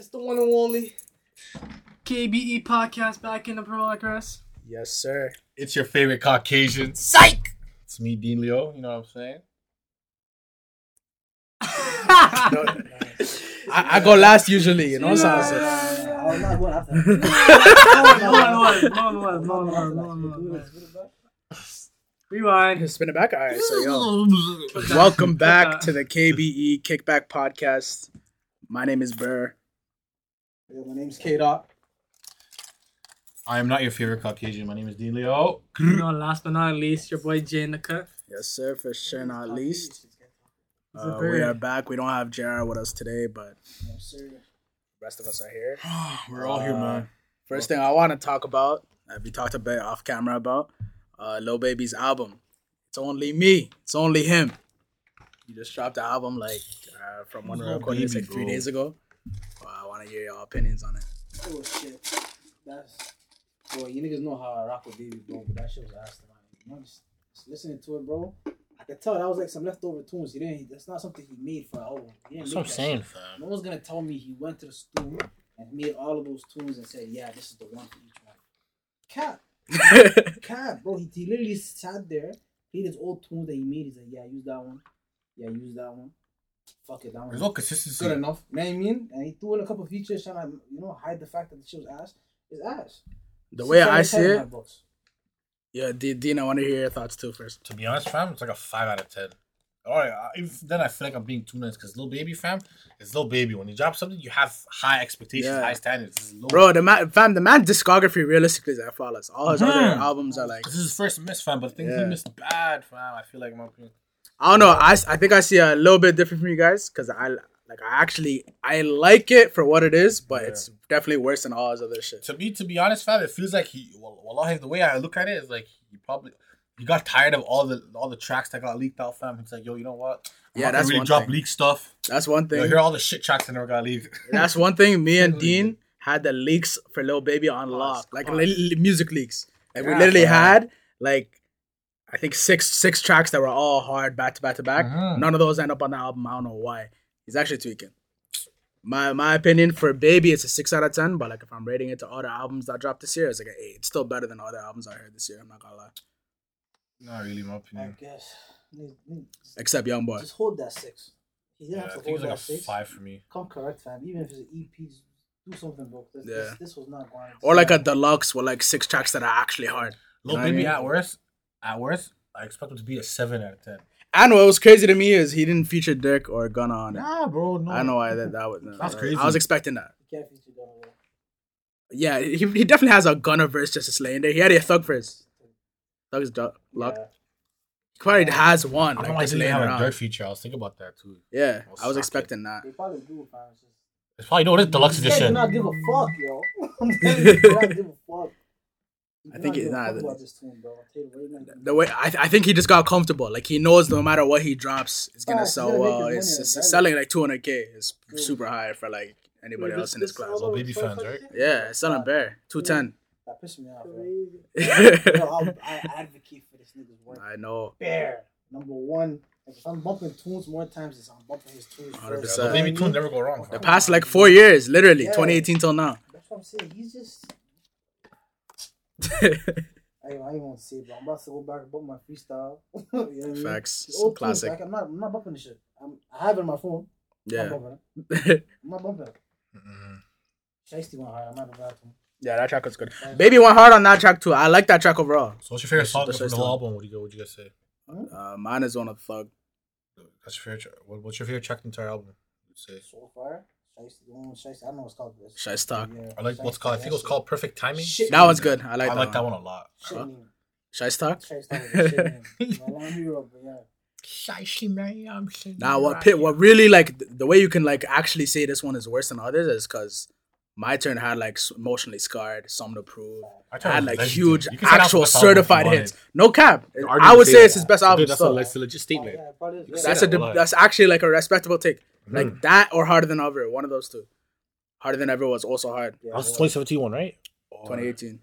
It's the one and only. KBE podcast back in the progress. Yes, sir. It's your favorite Caucasian. Psych! It's me, Dean Leo. You know what I'm saying? No, I, I go last usually, you know. So I was like, Oh, no, what after? no one was, no one was, no one was, no one was. Rewind. spin it back. All right, so yo, welcome back to the KBE Kickback Podcast. My name is Burr. Yo, my name's K Dot. I am not your favorite Caucasian. My name is Dean Leo. You know, last but not least, your boy Jay in. Yes, sir. For sure, not least. Uh, we are back. We don't have Jared with us today, but the rest of us are here. We're all here, man. First thing I want to talk about, uh, we talked a bit off camera about, uh, Lil Baby's album. It's only me. It's only him. You just dropped the album like uh, from when we were Lil recording like three days ago. Well, I want to hear your opinions on it. Oh shit. That's boy, you niggas know how I rock with baby, bro, but that shit was ass to mine. You know, just, just listening to it, bro. I could tell that was like some leftover tunes. He didn't. That's not something he made for an album. He didn't That's what I'm that saying, fam. No one's gonna tell me he went to the studio and made all of those tunes and said, "Yeah, this is the one for each one." Cap, cap, bro. He, he literally sat there, played his old tunes that he made. He's like, "Yeah, use that one. Yeah, use that one. Fuck it, that one." There's no consistency. good enough. You know what I mean? And he threw in a couple features trying to, you know, hide the fact that the shit was ass. It's ass. the way I see 10 in my it, yeah, D- Dean, I want to hear your thoughts too first. To be honest, fam, it's like a 5 out of 10. All right, uh, if, then I feel like I'm being too nice because Lil Baby, fam, it's Lil Baby. When you drop something, you have high expectations, Yeah. high standards. This is low. Bro, the man, fam, the man discography realistically is that flawless. All his other Mhm. albums are like, This is his first miss, fam, but things Yeah. he missed bad, fam. I feel like, in my opinion. I don't know. I, I think I see a little bit different from you guys because I like I actually I like it for what it is, but Yeah. it's definitely worse than all his other shit. to me, to be honest, fam, it feels like he. Well, wallahi, the way I look at it is like he probably he got tired of all the all the tracks that got leaked out, fam. He's like, yo, you know what? I'm Yeah, that's really one drop thing. leak stuff. That's one thing. know, hear all the shit tracks that never got leaked. That's one thing. Me and Dean had the leaks for Lil Baby on oh, lock, like li- music leaks. Like we literally fam. had like I think six six tracks that were all hard back to back to back. Mhm. None of those end up on the album. I don't know why. He's actually tweaking. My my opinion for Baby, it's a six out of ten. But like if I'm rating it to other albums that dropped this year, it's like an eight. It's still better than other albums I heard this year. I'm not gonna lie. Not really, my opinion. I guess. Niggas- niggas- Except Young Boy. Just hold that six. He didn't Yeah, have to think hold it's like a that six. five for me. Come correct, fam. Even if it's an EP, do something, bro. This, Yeah. this, this was not going. To Or like a deluxe with like six tracks that are actually hard. Lil know what I Baby mean? at worst, at worst, I expect him to be a seven out of ten. And what was crazy to me is he didn't feature Durk or Gunna on it. Nah, bro, no. I don't know why that that was. That's crazy. I was expecting that. You can't feature Gunna. Yeah, he, he definitely has a Gunna verse just to in there. He had a Thug verse. Thug's du- luck. Yeah. He probably has one. I don't Like, know why he just didn't have a around. Durk feature. I was thinking about that too. Yeah, I'll I was expecting that. They probably do, fam. It's just- It's probably no, it is deluxe This guy edition. do not give a fuck, yo. I'm telling you, he do not give a fuck. He I do think not it- nah, the- about this tune, bro. I'll right. The way I, I think he just got comfortable. Like he knows no matter what he drops, it's gonna Facts, he's sell well. his It's, it's selling like 200k. It's Mm. super high for like anybody else in his class. Lil Baby fans, right? Yeah, it's selling bare 210. That pissed me off, bro. Yo, I advocate for this nigga's work. know. Bear, number one. Like if I'm bumping tunes more times, it's I'm bumping his tunes 100%. first. Baby tunes never go wrong. The past like four years, literally Yeah. 2018 till now. That's what I'm saying. He's just. I, I ain't want to say, it, but I'm about to go back and bump my freestyle. you know I mean? Facts, It's old classic. Tunes, like, I'm not, I'm not bumping this shit. I'm, I have it on my phone. I'm Yeah, not bumping it. I'm not bumping it. Mhm. Shiesty went hard. I'm not bumping that yeah, that track was good. Baby went hard on that track too. I like that track overall. So what's your favorite song that's from the whole album? What do you what do you guys say? Uh, mine is on of Thug. That's your favorite. tra- What, what's your favorite track in the entire album? You'd say. So far, Shiesty, the one with Shiesty, I don't know what's called. This. Shiesty Yeah, I like what's called. I think it was called Perfect Timing. Shit. That one's good. I I like like, that, that one. one a lot. Shit. Huh? mean. Shiesty Talk. Shiesty Talk is a shit name. I don't know, but yeah. Now, what pit? What really like th- the way you can like actually say this one is worse than others is because my turn had like s- emotionally scarred, something to prove. I had like legendary. huge You can say that's actual the album certified wanted. hits. No cap. I argument would say say that. it's his best album. Dude, that's, a, still. Oh, that's a legit Oh, statement. yeah, probably is. Yeah. That's a that, de- why? that's actually like a respectable take. Like hmm. that or harder than ever. One of those two. Harder than ever was also hard. Yeah, That was well, 2017 one, right? 2018.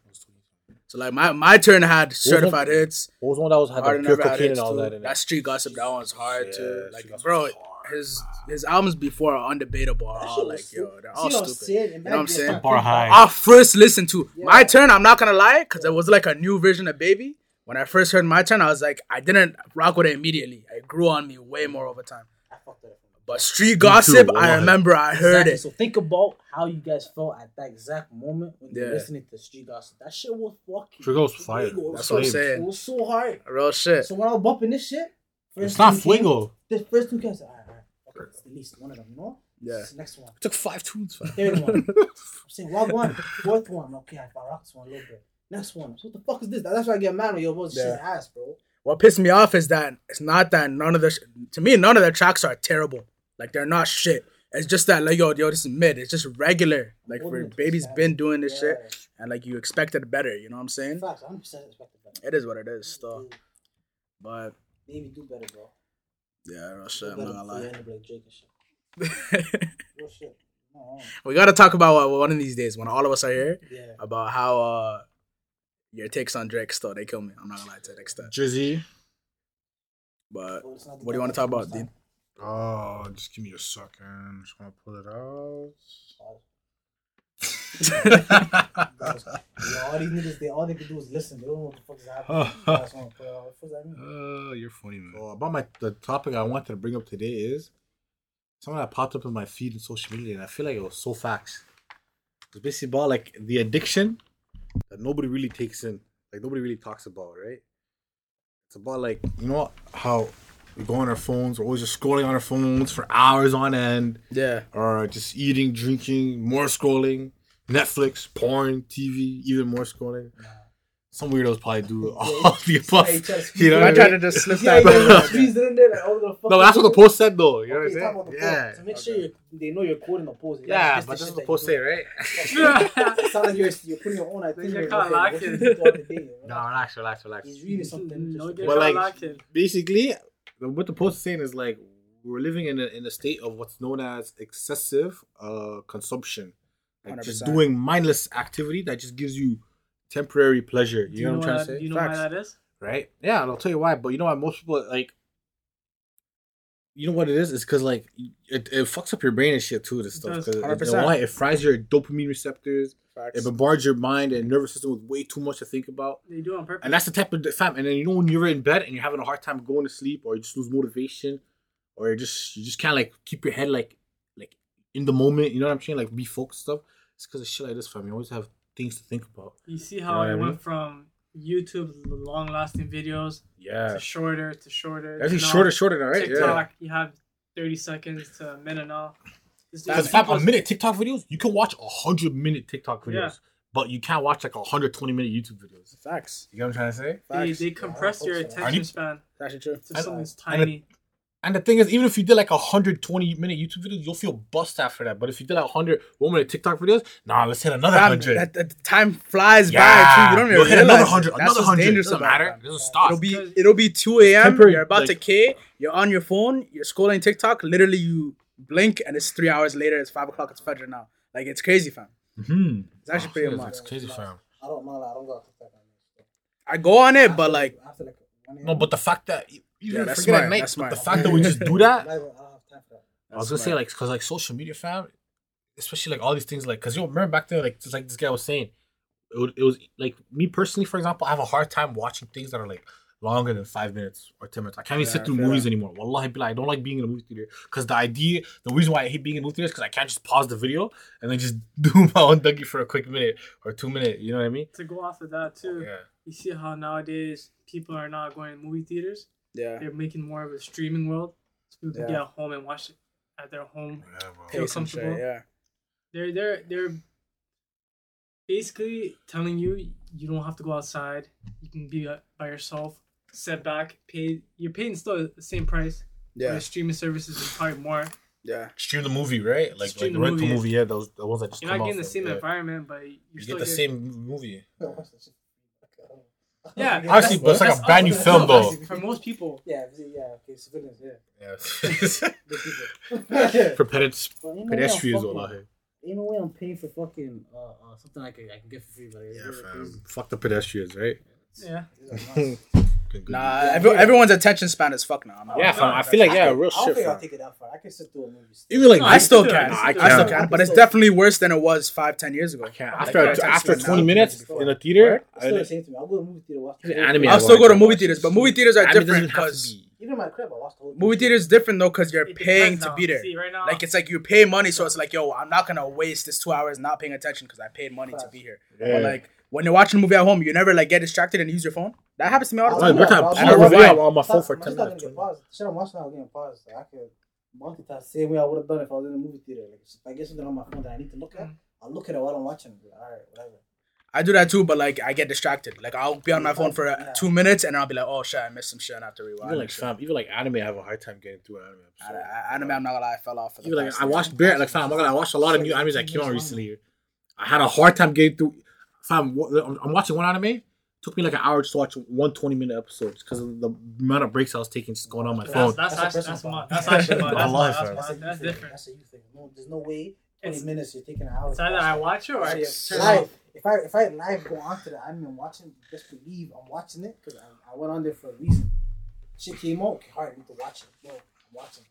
So like my my turn had certified hits. What was the one that was had Harder the than pure ever had cocaine and all too. that in it? That street gossip that one's hard Yeah, too. Like bro, hard. his his albums before are undebatable. Are all shit like yo, they're all I'm stupid. saying? You know what I'm saying? Bar high. I first listened to Yeah. my turn. I'm not gonna lie, because it was like a new version of Baby. When I first heard my turn, I was like, I didn't rock with it immediately. It grew on me way more over time. I fucked it up. But Street Gossip, I remember I heard Exactly. it. So think about how you guys felt at that exact moment when you're listening to Street Gossip. That shit was fucking. Fuego was fire. Fuego. It was That's what I'm saying. It was so hard. Real shit. So when I was bumping this shit, first It's not two came- Fuego. The first two guys, alright, alright. Okay, it's the least one of them, you know? Yeah. It's the next one. It took five tunes, fam. Third one. I'm saying, what one? Fourth one. Okay, I rocked this one a little bit. Next one. So what the fuck is this? That's why I get mad when your voice Yeah. shit's ass, bro. What pissed me off is that it's not that none of the sh- to me none of the tracks are terrible. Like they're not shit. It's just that like yo yo this is mid. It's just regular. Like for Wasn't it baby's just been doing this Yeah. shit and like you expected better. You know what I'm saying? Facts, 100% expected better. It is what it is still. But Maybe do better, bro. yeah, real Do shit. I'm not gonna lie. end up like Drake and shit. Real shit. No, no. we gotta talk about uh, one of these days when all of us are here Yeah. about how uh your takes on Drake still they kill me. I'm not gonna lie to that extent. Drizzy. But Well, it's not the what do you want to talk about. Dean? Oh, just give me a second. Just want to pull it out. All these niggas, they all they can do is listen. They don't know what the fuck is happening. That's what I'm put out. What the fuck does that mean? Uh, you're funny, man. So about my the topic I wanted to bring up today is something that popped up in my feed in social media, and I feel like it was so facts. It's basically about like the addiction that nobody really takes in, like nobody really talks about, right? It's about like you know how we go on our phones, we're always just scrolling on our phones for hours on end, Yeah. or just eating, drinking, more scrolling, Netflix, porn, TV, even more scrolling. Some weirdos probably do all of the above. Hey, You know I what I tried to just slip Yeah, that. yeah, yeah. Squeeze it in there. Like, the fuck No, that's what the post said though. You know what I'm about the saying? post. Yeah. So make sure you they know you're quoting the post. Yeah, It's but that's this is shit the post you say, right? It sounds like you're you're putting your own itinerary. get caught what you- what lacking. you do day, you? No, relax, relax, relax. He's reading something. No, just- get But caught like- lacking. Basically, the- what the post is saying is like we're living in a in a state of what's known as excessive uh consumption. Like just 100%. doing mindless activity that just gives you temporary pleasure. You, you know, know what I'm trying what to say? do you know Facts. why that is? right? Yeah, and I'll tell you why. But you know why most people like. You know what it is? It's because like it, it fucks up your brain and shit too. This stuff because it, 100%. why? it fries your dopamine receptors. Facts. It bombards your mind and nervous system with way too much to think about. They do it on purpose. And that's the type of fam. And then you know when you're in bed and you're having a hard time going to sleep, or you just lose motivation, or you just you just can't like keep your head like like in the moment. You know what I'm saying? Like be focused stuff. It's because of shit like this, fam. You always have things to think about. you see know how what it I mean? went from YouTube long lasting videos Yeah, to shorter to shorter. everything's to now shorter, shorter now, right? TikTok, you have 30 seconds to a minute now. It's Because just- a minute TikTok videos, you can watch a hundred minute TikTok videos, Yeah. but you can't watch like a hundred twenty minute YouTube videos. Facts. You get what I'm trying to say? they, Facts. they compress your attention you- span It's actually true. to And- something and tiny. And the thing is, even if you did like a hundred twenty minute YouTube videos, you'll feel bust after that. But if you did like a hundred one minute TikTok videos, nah, let's hit another Fam, hundred. that, that time flies by too. You don't even you'll hit another hundred, That's another hundred. dangerous Doesn't matter. It doesn't stop. It'll be it'll be 2 a.m. You're about like- to K. You're on your phone. You're scrolling TikTok. Literally, you blink and it's three hours later. It's five o'clock. It's Fajr now. Like it's crazy, fam. hmm It's actually pretty much. it's crazy, fam. I don't know. I don't go TikTok on this. I go on it, but like after like one No, but the fact that you Yeah, yeah, that's forget at smart, night, that's but the fact that we just do that, I don't have time for that. I was gonna say like, cause like social media, fam, especially like all these things, like, cause you remember back then, like, just like this guy was saying, it, would, it was like me personally, for example, I have a hard time watching things that are like longer than five minutes or ten minutes. I can't even Yeah, sit I through feel movies that. anymore. Wallahi, billah, I don't like being in a movie theater, cause the idea, the reason why I hate being in a movie theater is because I can't just pause the video and then just do my own Dougie for a quick minute or two minute. You know what I mean? To go off of that too, Yeah. you see how nowadays people are not going to movie theaters. Yeah, They're making more of a streaming world, so people can Yeah. get at home and watch it at their home. Yeah. Feel Pace and shit, comfortable. Yeah, They're they're they're basically telling you you don't have to go outside. You can be uh, by yourself, sit back, pay. You're paying still the same price. but yeah, The streaming services is probably more. yeah. Stream the movie, right? Like, Stream like the rent the movie. movie. Yeah, those the ones that just You're come not out getting the for- same yeah. environment, but you're You still get the getting- same movie. Yeah, Yeah, obviously, but it's like a brand new film, though. For most people, Yeah, yeah, okay, civilians, yeah. Yeah. Good. For pedest- But ain't no way I'm pedestrians, fucking- wallahi. Ain't no way I'm paying for fucking uh, uh something I can I can get for free, but Yeah, fam. Fuck the pedestrians, right? yeah. These are nuts. Good, good. Nah, every, everyone's attention span is fuck now. I'm Yeah, fam, I feel like yeah, I real don't shit. think I'll Fam. take it that far. I can sit through a movie. Even like No, I still do it. can. I I, still still do can, but it's definitely worse than it was five, ten years ago. I can't. Like, After my attention after span 20 minutes Word? in the theater, It's still I, the same to me. I'll go to the movie theater watch the Even whole anime. I I'll still go to movie theaters, but movie theaters are different because Even in my crib, I watched the whole thing. movie theaters different though because you're It paying depends to now. be there. See, right now, Like it's like you pay money, so it's like yo, I'm not gonna waste this two hours not paying attention because I paid money to be here. Yeah. But like when you're watching a movie at home, you never like get distracted and use your phone. That happens to me all the time. we're I'll pause And I the rewind. on my phone for I'm 10 not minutes. gonna get paused. Shit, I'm watching now getting paused. So I could multitask same way I would have done if I was in the movie theater. Like if I get something on my phone that I need to look at, Mm. I'll look at it while I'm watching. Be like, All right, whatever. I do that too, but like I get distracted. Like I'll be on my phone for uh, Yeah. two minutes and I'll be like, oh shit, I missed some shit. and I have to rewind. Even like and shit. fam, even like anime, I have a hard time getting through anime. I, episode. I, anime, I'm not gonna lie, I fell off. For the Even like I watched Bear, like fam, I'm not gonna lie, I watched a lot of new animes that came out recently. I had a hard time getting through. Fam, I'm I'm watching one anime. Took me like an hour just to watch one 20 minute episodes because of the amount of breaks I was taking just going on my that's phone. that's That's a actually that's my problem. that's actually my I that's, my, it, that's, fam. my, That's, that's different. That's a you thing. No, there's no way. Twenty It's- minutes, you're taking an hour. It's to either watch I it. watch it or I If turn live, if I if I live go onto the anime and watching, just believe I'm watching it because I, I went on there for a reason. Shit came out, okay, hard, need to watch it. Yo, I'm watching.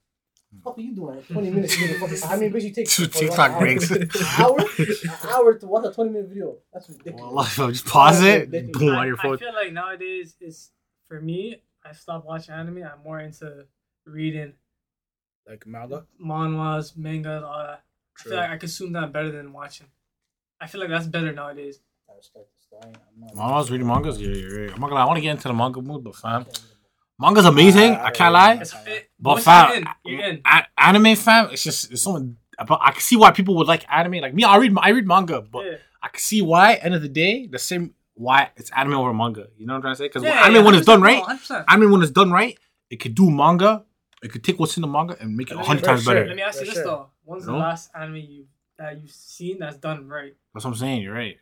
What are you doing? Twenty minutes. You fucking, how many breaks you take? Two for one TikTok breaks. An hour? An hour to watch a twenty minute video. That's ridiculous. Wallah, fam, just pause it, I- boom I, on your I feel like nowadays is for me. I stopped watching anime. I'm more into reading like manga. manhwas, manga, all that. I feel like I consume that better than watching. I feel like that's better nowadays. I respect the story. I'm not- Mom, I was reading mangas. Yeah, you're right. I'm not gonna lie, I want to get into the manga mood, but fam, manga's amazing. I- I I can't lie. It's, it, But once fam, you're in, you're in. a- anime fam, it's just it's something. But I can see why people would like anime. Like me, I read I read manga, but Yeah. I can see why. End of the day, the same why it's anime over manga. You know what I'm trying to say? Because Yeah, anime yeah, when it's done right, 100%. anime when it's done right, it could do manga. It could take what's in the manga and make it a hundred times sure. better. Let me ask you this sure. though: When's You the last anime you that you've seen that's done right? That's what I'm saying. You're right.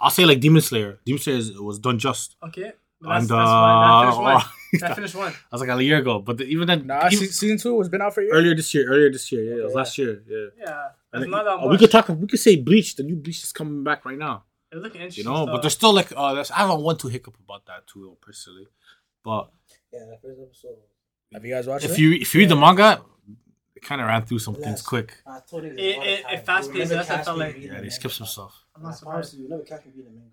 I'll say like Demon Slayer. Demon Slayer is, was done just. Okay, But that's, And, that's why that finished uh, one. oh, That finished one. I was like a year ago, but the, even then, Nah, even- se- season two has been out for years. earlier this year, earlier this year, yeah, it was Okay, last year, yeah. Yeah, And that's it- not that uh, much. we could talk. We could say Bleach. The new Bleach is coming back right now. It look interesting. You know, but stuff. there's still like, uh, there's, I have one to hiccup about that too, though, personally. But Yeah, that first episode. Have you guys watched it? if it? you if you read the manga, it kind of ran through some things quick. I told you It- this all the it- it fast-paced, that's what I felt like. Yeah, a they manga. skipped some stuff. I'm not surprised. you, never catch me reading a manga.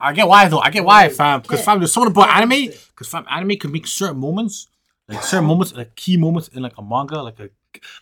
I get why though. I get why, Yeah, fam. Because yeah. fam, there's something about anime. Because fam, anime can make certain moments, like certain moments, like key moments in like a manga, like a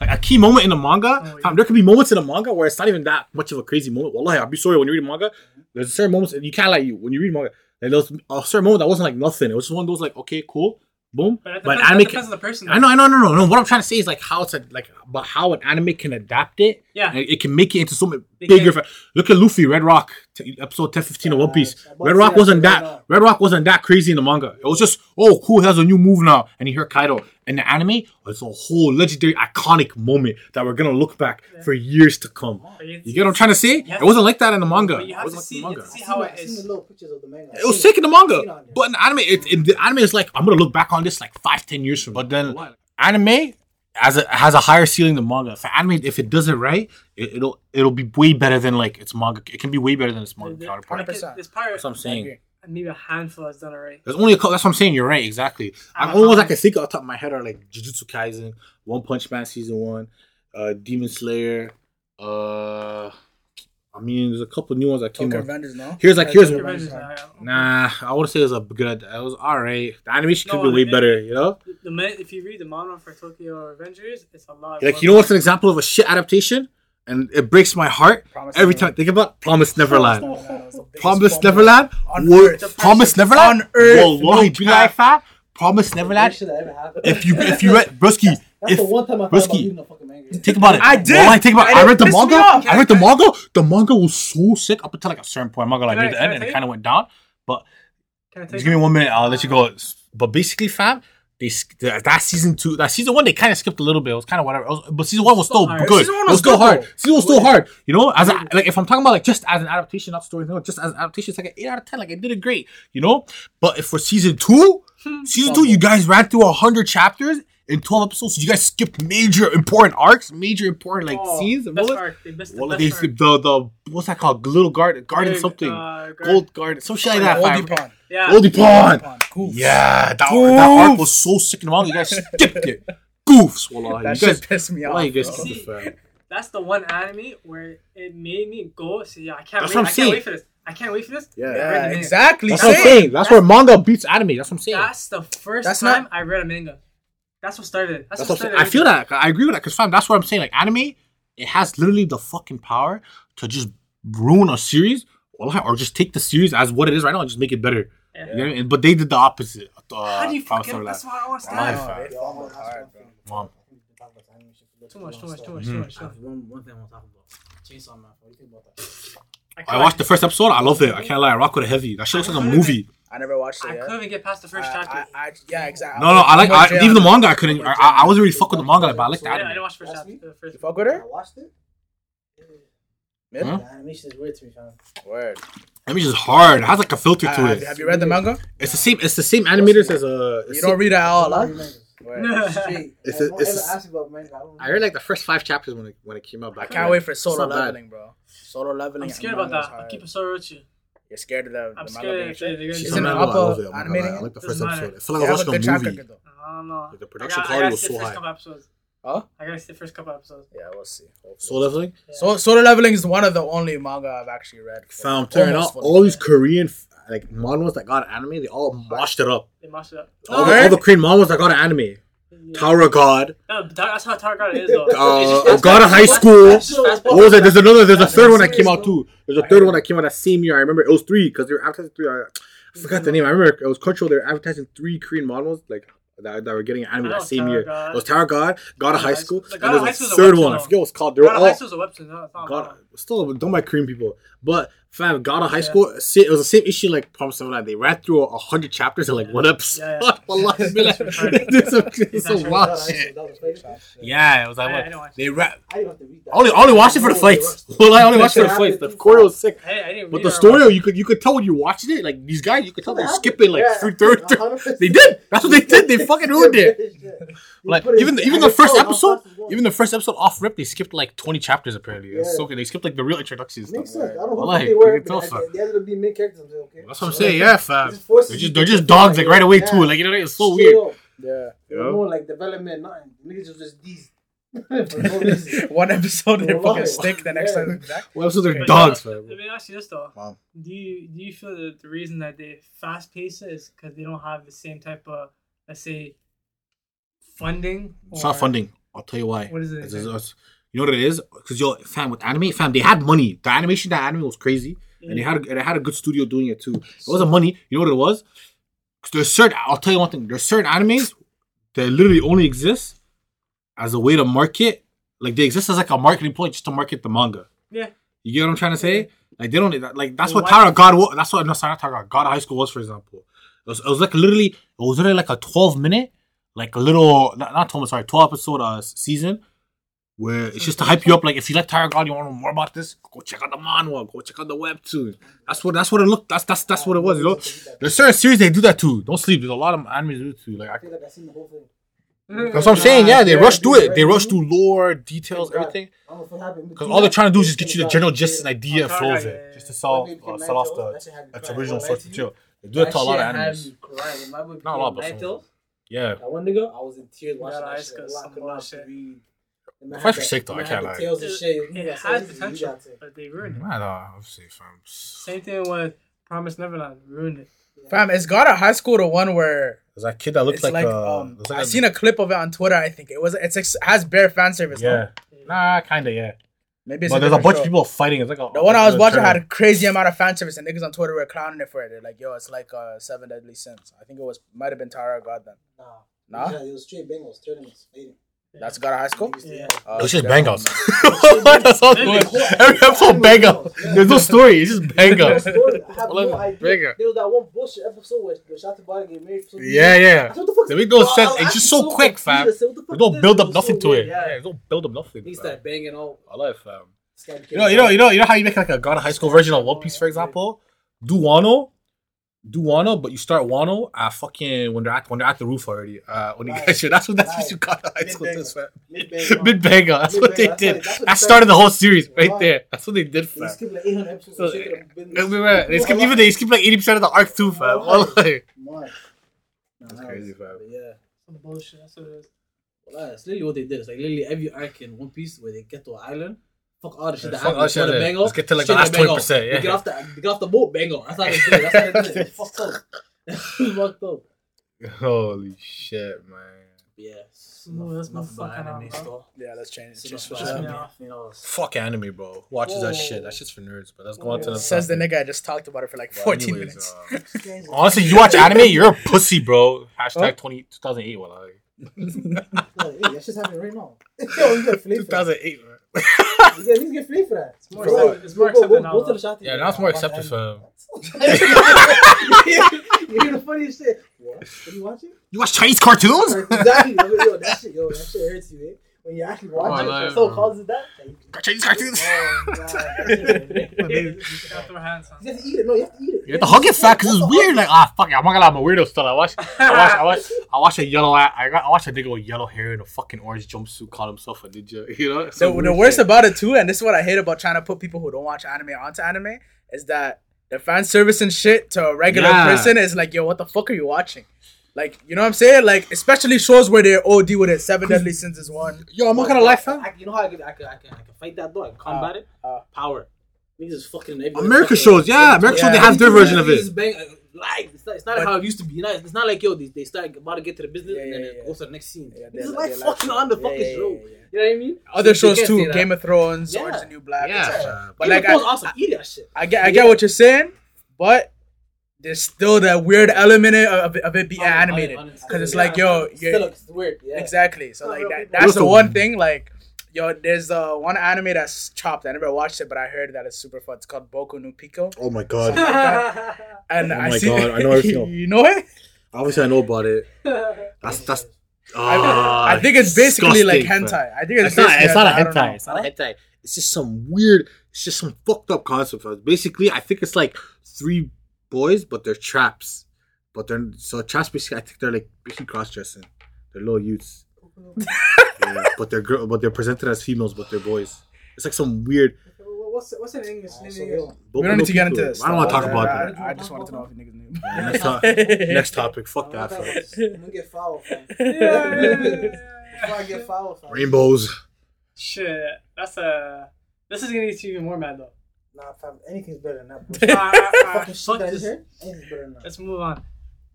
like a key moment in a manga. Oh, yeah. Fam, there could be moments in a manga where it's not even that much of a crazy moment. Wallahi, I'll be sorry when you read manga. There's certain moments and you can't like you when you read manga. Like there was a certain moment that wasn't like nothing. It was just one of those like okay, cool, boom. But, it But depends, anime that can, on the person. I know, I know, no, no, no. What I'm trying to say is like how it's a, like, but how an anime can adapt it. Yeah. it can make it into something They bigger. can. For, look at Luffy, Red Roc, t- episode 10, 15 of One Piece. Red Roc wasn't that that. Red Roc wasn't that crazy in the manga. It was just, oh, cool, he has a new move now, and he heard Kaido. In the anime, it's a whole legendary, iconic moment that we're gonna look back for years to come. Oh, you, You get what I'm trying to say? It wasn't like that in the manga. But you It have to wasn't see- like you have to see how seen, it I've seen is. the little pictures of the manga. It was sick in the manga, it on there. but in the anime, it, in the anime is like I'm gonna look back on this like five, ten years from. But then anime has a has a higher ceiling than manga. For anime, if it does it right, it, it'll it'll be way better than like its manga. It can be way better than its manga There- counterpart. like, 100%. There's probably That's what I'm saying. maybe a handful that's done alright. There's only a couple. That's what I'm saying. You're right. Exactly. I'm only ones I can think off the top of my head are like Jujutsu Kaisen, One Punch Man season one, uh, Demon Slayer. Uh, I mean, there's a couple new ones that came Tokyo out. Revengers, no? Here's like here's Tokyo Revengers, Revengers, uh, nah. I want to say it was a good. It was alright. The animation could No, be way it- better. You know. The, the man, if you read the manga for Tokyo Revengers, it's a lot. Like you know what's an example of a shit adaptation, and it breaks my heart Promise every Neverland. time. Think about Promise Neverland. Neverland was the biggest Promise Neverland. on Wo- earth. Promise Neverland. On earth, Wallahi, no be cap. like that. Promise Neverland. Worst shit that ever happened. If you if you read Broski, That's if the one time I thought Broski, about reading a fucking manga. Think about it. I did. Wallahi, think about it. I read the manga. I read the manga. The manga was so sick up until like a certain point. I'm not gonna Can lie, near the can end, and it kind of went down. But Can I take just give me one minute. I'll let you go. But basically, fam, they that that season two, that season one, they kind of skipped a little bit. It was kind of whatever. It was- but season one was still hard. good. Season one it was was still hard. though. Season one was still hard. You know, as a, like if I'm talking about like just as an adaptation, not story, no, just as an adaptation, it's like an eight out of ten. Like it did it great. You know, but if for season two, hmm. season two, you guys ran through a hundred chapters in 12 episodes. You guys skipped major important arcs, major important like Oh, scenes. and best what? arc. They missed the Well, best they arc. skipped the the what's that called? Little garden, garden Big, something, uh, garden- gold garden, some shit like that. Oldie. Pond. Yeah. Goldy Pond. Goof. Yeah, that, that arc was so sick and wrong. You guys skipped it. Goofs, wallah. That You guys, shit pissed me off. you guys bro. skipped it. That's the one anime where it made me go. See, yeah, I can't That's wait. I'm I saying. can't wait for this. I can't wait for this. Yeah. I read the Yeah, exactly. That's what I'm Same. saying. That's where manga beats anime. That's what I'm saying. That's the first That's time not- I read a manga. That's what started. That's, That's what what I'm started. I feel that. I agree with that. Because, fam, that's what I'm saying. Like, anime, it has literally the fucking power to just ruin a series or just take the series as what it is right now and just make it better. Yeah. You know I mean? But they did the opposite. Uh, How do you Power fucking? That's why I want to Why, understand. fam? they Yeah, fumbled that's hard, one bro. thing. Mom. Talk about anime shit for Too much, too much, too much, too much. One one thing I want to talk about. Chainsaw Man. What do you think about that? I watched the first episode. I love it. I can't lie. I rock with it heavy. That shit looks like a movie. I never watched it I yet. couldn't even get past the first I- chapter. I, I, yeah, exactly. No, no, I like I'm with I, Jay even the manga. I couldn't. I, I I wasn't really fuck with the manga, but I like that. yeah, I didn't watch the first chapter. The first. You fuck with her? I watched it. Mid? Huh? The animation is weird to me, fam. Word. I mean, it's hard. It has like a filter Uh, to have, it. have you read the manga? It's the same. It's the same animators as a. You don't read it out loud? Word. It's I a- it's ever a- ask about manga. I I read like the first five chapters when it when it came out. But I can't wait for solo not leveling, bro. Solo leveling. I'm scared about that. I'll hard. keep it so Orochi. You're scared of the, I'm the scared manga being if shit? they're gonna She's do Isn't a it man, something. but I Appa love it. I'm not animating. I like the first episode. I feel like They I have was a watching good a movie. I don't know. Like, the I production got- quality gotta was see so the first high. couple episodes. Huh? I gotta see the first couple episodes. Yeah, we'll see. Hopefully. Solo leveling. So solo leveling is one of the only manga I've actually read. Found tearing out all these. Korean like manhwas that got anime. They all washed it up. They mashed it up. All, the, all the Korean manhwas that got an anime. Yeah. Tower God. No, that's how Tower God is though. Uh, just God of High fast- School. fast- fast- What was it? There's another. There's a third one that came out too. There's a third one that came out that same year. I remember it was three because they were advertising three. I, I forgot the name. I remember it was cultural. They were advertising three Korean models like that, that were getting an anime that same Tower year. God. It was Tower God, God of High High School, School. The and there's High a third webtoon, one. I forget what it's called. They were God of all High School's a webtoon. No, it's not a God, still don't my Korean people, but fam, God of High Yeah. School. It was the same issue like Promise Neverland. They ran through a hundred chapters in like Yeah. one episode. Yeah, yeah. Wallahi, billah. Right. This is some- this is That's some right. wild shit. that was fake. Yeah, it was like I what didn't they ran. I didn't have to read that. Only, only watched it for the fights. Well, I only watched it for the fights. The choreo was sick. Hey, I didn't But the story you could you could tell when you're watching it, like these guys, you could tell they're skipping like happened. through Yeah, third. 100%. They did. That's what they did. They fucking ruined it. Like even the, even the first episode, fast it's going. even the first episode off rip, they skipped like 20 chapters apparently. It's so good. They skipped like the real introductions. Makes sense. I don't know Wallahi, who they you were, can tell, but fam. they ended up being main characters. I'm saying, okay. That's what I'm saying. Yeah, fam. Just They're just they're just dogs like right away yeah. too. Like you know, it's so Straight weird. up. Yeah. Yeah. was no like development, nothing. Niggas was just these. No. One episode they Wallahi. fucking stick, the next Yeah. time they're back. Well, so they're Okay. dogs, Let fam. me ask you this though. Wow. Do you do you feel that the reason that they fast pace is because they don't have the same type of let's say funding? It's not funding. I'll tell you why. What is it? It's- it's- you know what it is? Because yo, fam, with anime, fam, they had money. The animation, that anime was crazy, and they had a, and they had a good studio doing it too. It wasn't money. You know what it was? there's certain. I'll tell you one thing. There's certain animes that literally only exist as a way to market. Like they exist as like a marketing point just to market the manga. Yeah. You get what I'm trying to say? Like they don't like that's Well, what Tower God was. That's what no, sorry, not Tower God. God High School was, for example. It was, it was like literally. It was literally like a 12 minute, like a little not, not 12 sorry 12 episode uh, season where it's just to hype you up. Like if you like Tiger God, you want to know more about this, go check out the manhwa, go check out the webtoon. That's what that's what it looked. That's that's that's what it was. You know, there's certain series they do that too. Don't sleep. There's a lot of animes do it too. Like I, I feel seen the whole thing. that's what I'm saying. Yeah, they rush through it. They rush through lore, details, everything. I don't know if it happened. Because all they're trying to do is just get you the general gist and idea and Oh, flow of yeah, it, just to sell uh, sell off the its original source material. They do it to a lot of That shit had animes. me crying. When my boy Not a lot, became but some. Tales, Yeah. That one nigga, I was in tears watching Yeah, that shit. Got Allah some could not bullshit. read. And man Fight for sick, though, I can't had lie. the and shit. It, You it got had sense, you potential, but they ruined it. I know, obviously, fam. Same thing with Promise Neverland. Ruined it. Fam, it's got a high school to one where There's that kid that looks like, like, uh, um looks like I a- seen a clip of it on Twitter. I think it was it's ex- has bare fan service. no? Yeah. Nah, kinda, yeah. maybe it's But there's a bunch show. of people fighting. It's like a, The one I was watching had a crazy amount of fan service, and niggas on Twitter were clowning it for it. They're like, "Yo, it's like uh, Seven Deadly Sins." I think it was might have been Tower God then. Nah. Nah? Yeah, it was straight Bengals, tournaments, fading. That's got a high school. Yeah. Uh, It's just yeah. bangouts. That's all it was. Every episode bangouts. There's no story. It's just bangouts. I have Well, no idea. bigger. There was that one bullshit episode where the Shot to Body get married. for some Yeah, reason. yeah. I said, what the fuck? They make no sense. It's just actually so quick, fam. confused. I said, what the fuck They don't build up nothing so to it. weird, Yeah, Yeah. they don't build up nothing. He fam. started banging out. I love fam. You know, you know, you know, you know how you make like a God of High School version of One Piece, for example. Do Wano. Do Wano, but you start Wano at fucking when they're at when they're at the roof already. Uh, when you Right. get you, that's what that's what you got high school. Mid-banger. This. Mid-banger. Mid banger. That's what they that's did. what- that's That started the whole series right Right. there. That's what they did, They skipped like 800 episodes. So, So, shit could have been. Yeah, we were- They skip Well, even they skip like eighty percent of the arc too, fam. Wallahi. Mark. That's crazy, fam. Yeah. Some bullshit. That's what it is. Well, that's literally what they did. It's like literally every arc in One Piece where they get to an island. Fuck all the shit Yeah, that fuck all the shit Before the there. bang Let's get to, like, the shit last that bang 20%, They yeah. get off the they get off the boat, bang That's how they did. it. That's how they did. it. It's fucked up. It's fucked up. Holy shit, man. Yeah. No, that's my no fucking anime bro. stuff. Yeah, let's change it. It's Just for about sure. sure. anime. You know, Fuck anime, bro. Who watches that shit? Whoa. That shit's for nerds. But let's go on to the Says the nigga I just talked about it for like Well, 14 anyways, minutes. uh, These guys are- honestly, you watch anime, you're a pussy, bro. Hashtag 20, 2008, wallahi. Hey, that shit's happening right now. Yo, you get flamed for that. 2008, man. You get, you get flamed for that. It's more For what? accepted, it's more Go- go- accepted go- now. go to though. the shot. Yeah, now it's more Watch accepted, anime. fam. you hear the funniest shit. What? What are you watching? You watch Chinese cartoons? exactly. Yo, yo, that shit, yo, that shit hurts you, eh? When you actually watch Oh, it, no, so no. causes that. Like, Chinese cartoons? oh, God, that shit- You just gotta hands on. You have to eat it. No, you have to eat it. You have to hug it, fat, because it's weird. Like, ah, fuck it. I'm not gonna lie, I'm a weirdo still. I watch, I watch, I watch, I watch a yellow, I got, I watch a nigga with yellow hair and a fucking orange jumpsuit call himself a ninja. You know? So The, the worst shit. about it too, and this is what I hate about trying to put people who don't watch anime onto anime, is that the fan service and shit to a regular Yeah. person is like, yo, what the fuck are you watching? Like, you know what I'm saying? Like, especially shows where they're OD with it. Seven Deadly Sins is one. Yo, I'm not gonna lie, fam. I, you know how I can, I can, I can, I can fight that though. I can combat it. uh. Power. Niggas is fucking. every- American fucking- shows, yeah, American shows, they have their version of Niggas it. is Bang, uh, live. It's not, it's not But- how it used to be. You know, it's not like yo, they, they start about to get to the business Yeah, and then yeah, it yeah. goes to the next scene. Yeah, Niggas they- is they like like fucking on the Yeah, fucking yeah, yeah, show. yeah, yeah. You know what I mean? Other So shows too. Game of Thrones, Yeah. Orange is the New Black. Yeah. But Game like, of Thrones I, awesome. Eat that shit. I get, I get what you're saying, but there's still that weird element of, of it being On it, on it, animated on it. because it's Yeah, like, yo, it's you're, still it's weird. Yeah. Exactly. So like that, that's the the- one thing. Like, yo, there's uh, one anime that's chopped. I never watched it, but I heard that it's super fun. It's called Boku no Pico. Oh my god. And Oh I my see, God, I know everything. you know it? Obviously, I know about it. That's that's. I, ah, I think it's basically like hentai. I think it's, It's not. It's not a I hentai. It's not a hentai. It's just some weird. It's just some fucked up concept. Basically, I think it's like three boys, but they're traps. But they're so traps. Basically, I think they're like basically cross dressing. They're little youths. yeah, but they're girl. But they're presented as females, but they're boys. It's like some weird. What's what's in English? Name so, in yo, English? We don't need to get into this. I don't want to talk about that. I, I just wanted to know if you niggas knew. Yeah, next, to- next topic. Fuck that. I'm gonna get foul. Yeah. Before I get foul. Rainbows. Shit, that's a. This is gonna get you even more mad though. Nah, fam. Anything's better than that. Fucking shit that I this. Anything's better than that. Let's move on.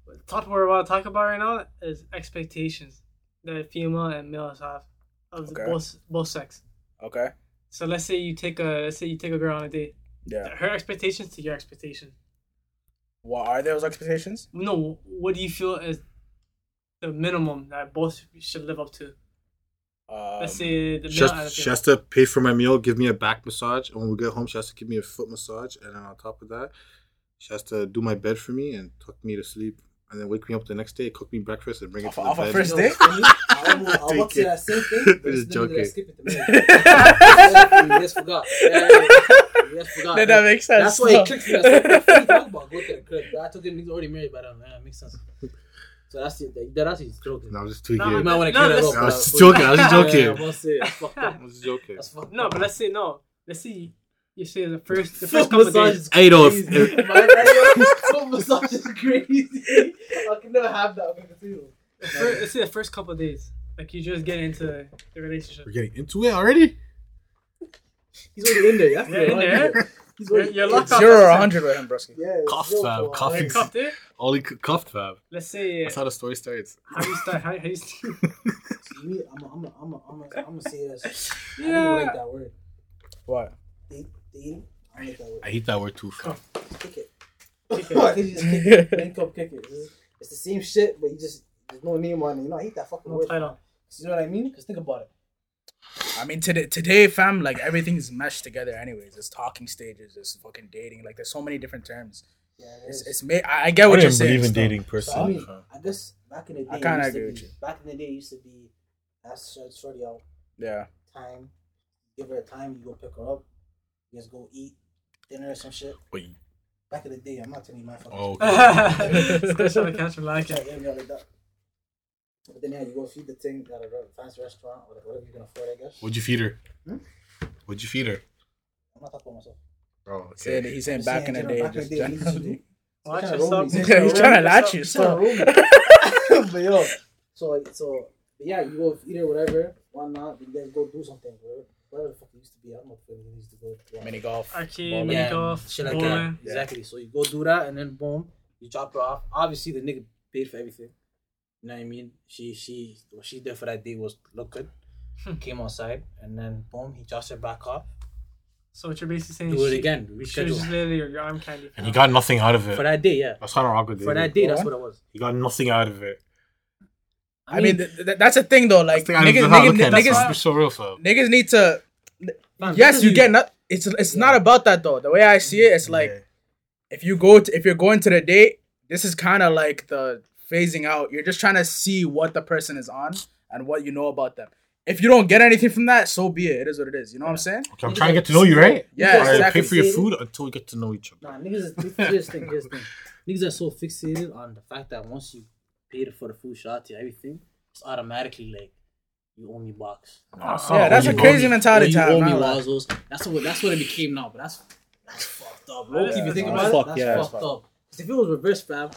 The topic we're about to talk about right now is expectations that female and males have of Okay. both both sex. Okay. So let's say you take a let's say you take a girl on a date. Yeah. Her expectations to your expectation. What are those expectations? No, what do you feel is the minimum that both should live up to? Um, Let's say the She male and the has, she has to pay for my meal, give me a back massage, and when we get home, she has to give me a foot massage, and then on top of that, she has to do my bed for me and tuck me to sleep, and then wake me up the next day, cook me breakfast, and bring it Off- to the off bed. first You know, date? for me, I almost, I want to that same thing, but Just it's literally that joking. skip it to me. You just forgot. Yeah, yeah, yeah. You just forgot. Then that makes sense. That's why it clicked for me. I was what the fuck you talking about? Go to the crib. I told you niggas already married by then. Yeah, it makes sense. So that's it. That, that's it. joking. No, I was just tweaking. Nah, You might want to No, clear that listen- up. I was just joking. I was just joking. yeah, I must say, that's fucked up. I was just joking. That's fucked No, up. but let's say no. Let's see. you say the first the first couple of massage days. is Hey, though, crazy. if- My right, Foot massage is crazy. I can never have that. Okay, continue. The fir- let's say the first couple of days, like you just get into the relationship. We're getting into it already. He's already in there. You have to Yeah, in there. Right. He's You're, already you're locked off. Zero or 100 with him, broski. Yeah, Cuffed, zero fam, for- cuffed. You're cuffed there. Only c- cuffed, fam. Let's say That's how the story starts. how you start. How, how you start. Me, I'm, I'm, I'm, I'm, I'm, I'm gonna say this. I Yeah. don't like that word. What? Date, dating. I don't like that word. I hate that word too, fam. Kick it. Kick it. Why can't you just kick it? Link up, kick it. It's, it's the same shit, but you just there's no name on it. You know, I hate that fucking No word. title. You know what I mean? Because think about it. I mean, today, today, fam, like everything's meshed together. Anyways, there's talking stages, there's fucking dating. Like, there's so many different terms. Yeah, it It's, is. it's ma- I, I get what I you're didn't saying. believe in still. dating So, I personally, mean, fam. I guess back in the day, I it kinda used to agree be- with you. Back in the day, it used to be ask short- shorty out Yeah. time, give her a time, you go pick her up, you guys go eat dinner or some shit. Wait, Back in the day, I'm not telling you my fucking. Oh, Still trying to catch him like Yeah, it. yeah, yeah, like that. But then yeah, you go feed the thing at a re- fancy restaurant or whatever you can afford, I guess. What'd you feed her? Hmm? What'd you feed her? I'm not talking about myself. Oh, Saying, he's saying I'm back in the you day, know, back in just the day, you used to generally. Watch yourself. He's trying to latch you. He's trying to Still. roll me. but yo, so so but yeah, you go eat or whatever. Why not? You guys go do something. Whatever, whatever the fuck it used to be. I don't know what it used to go. to. Mini golf. Arcade, mini yeah, golf, shit like bowling. that. Exactly. So you go do that, and then boom, you drop her off. Obviously, the nigga paid for everything. You know what I mean? She she what she did for that day was look good. Hmm. Came outside, and then boom, he tossed her back off. So what you're basically saying is Do it she- again. She was Reschedule just literally your, your arm candy. And he got nothing out of it for it. that day. Yeah, That's kind of awkward. for that day. day, that's What? what it was. He got nothing out of it. I mean, th- th- that's the thing though. Like That's niggas, that's niggas, look niggas, That's so real, fam. niggas need to. Man, Yes, you get not. It's it's not about that though. The way I see it, it's like Yeah. if you go to if you're going to the date, this is kind of like the phasing out. You're just trying to see what the person is on and what you know about them. If you don't get anything from that, so be it. It is what it is. You know what I'm saying? Okay, I'm trying to get to know you, right? Yeah, Alright, exactly. Pay for your food until we get to know each other. Nah, niggas is here's the thing, here's the thing. Niggas are so fixated on the fact that once you paid for the food shot to everything, it's automatically like you owe me box. Nah, Yeah, that's who a crazy are. mentality. Or you Time, owe me gonna. Wazos. That's what that's what it became now, but that's that's fucked up, bro. Yeah, if you think about fucked, it, that's yeah, it's fucked fucked. up. 'Cause if it was reverse fam,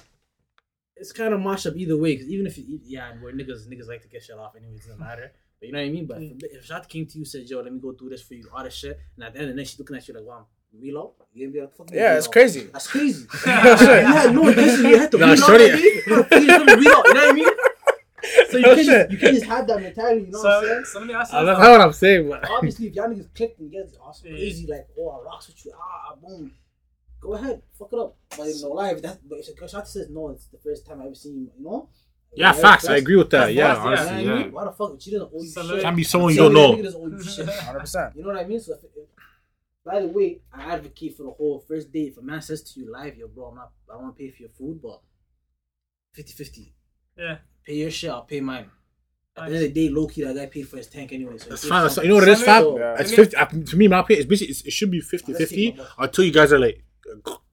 it's kind of mash up either way. Because even if you yeah, and where niggas niggas like to get shit off anyway, it doesn't matter. But you know what I mean. But if, if Shot came to you said, "Yo, let me go do this for you," all this shit, and at the end of the night she's looking at you like, "Wow, reload." You gonna be like, "Fuck me, Yeah, it's crazy. That's crazy. No shit. you had no intention. You had to Nah, reload. shorty- You had to finish them reload, You know what I mean? So you No can't, just, you can't just have that mentality. You know what I'm saying? so let me ask you this, That's though. not what I'm saying, but obviously if y'all niggas clicked and you guys are Yeah. crazy, like, oh, I rocks with you, ah, boom, go ahead, fuck it up. But in no life, that but if Shot says no, it's the first time I ever seen you, you know? yeah, facts. I agree with that. that's- Yeah, that's- You know what honestly, I yeah. mean? Why the fuck she doesn't owe you So shit? Can't be someone you Same don't know. nigga doesn't owe you shit. 100. percent You know what I mean? So if, if, by the way, I advocate for the whole first date. If a man says to you live, yo, bro, I'm not, I don't want to pay for your food, but 50-50. Yeah. Pay your shit, I'll pay mine. At the end of the day, low key, that guy paid for his tank anyway. So That's fine. That's, you know what it is, fam? Yeah. It's 50. uh, To me, my pay it's basically, it's, it should be 50 Let's 50 see. until you guys are like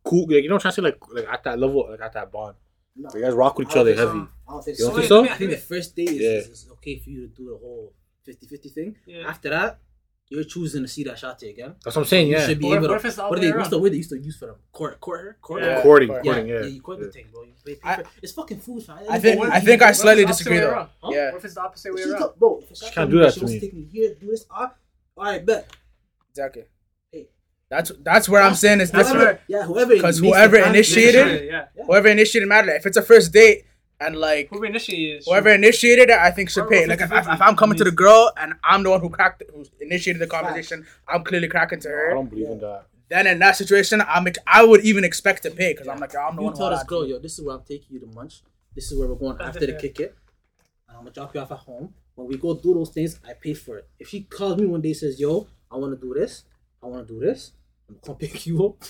cool. Like, you know what I'm trying to say? Like, like at that level, like at that bond. No. You guys rock with each other heavy. so. I don't think You so. don't think so? I think the first day is, Yeah. is, is okay for you to do the whole 50-50 thing. Yeah. After that, you're choosing to see that shot again. That's what I'm saying, You yeah. should be What if- able to. what if it's the what, are they, way what's the around? word they used to use for them? Court, court, court. Yeah. Courting, Yeah, courting, yeah, yeah. you court the thing, bro. You pay, pay I- it's fucking food, fam. I think I think I slightly it's the opposite disagree way though. Huh? Yeah, What if it's the opposite way around? not- bro, if a shot can't do that she to wants me. take me here, do this. All right, bet. exactly. Hey. That's that's where I'm saying it's That's different. where- Yeah, whoever. 'Cause makes the whoever plan- initiated- Yeah. Whoever initiated matter. If it's a first date and like Who initiated? whoever initiated it, I think should Or pay. Like if, if, if I'm coming to the girl and I'm the one who cracked, who initiated the conversation, I'm clearly cracking to her I her. don't believe in that. Then in that situation, I'm I would even expect to pay because I'm like, I'm the You one. tell who this girl, yo, this is where I'm taking you to munch. This is where we're going after the kick it. And I'm gonna drop you off at home. When we go do those things, I pay for it. If she calls me one day says, "Yo, I want to do this. I want to do this," I'm gonna pick you up.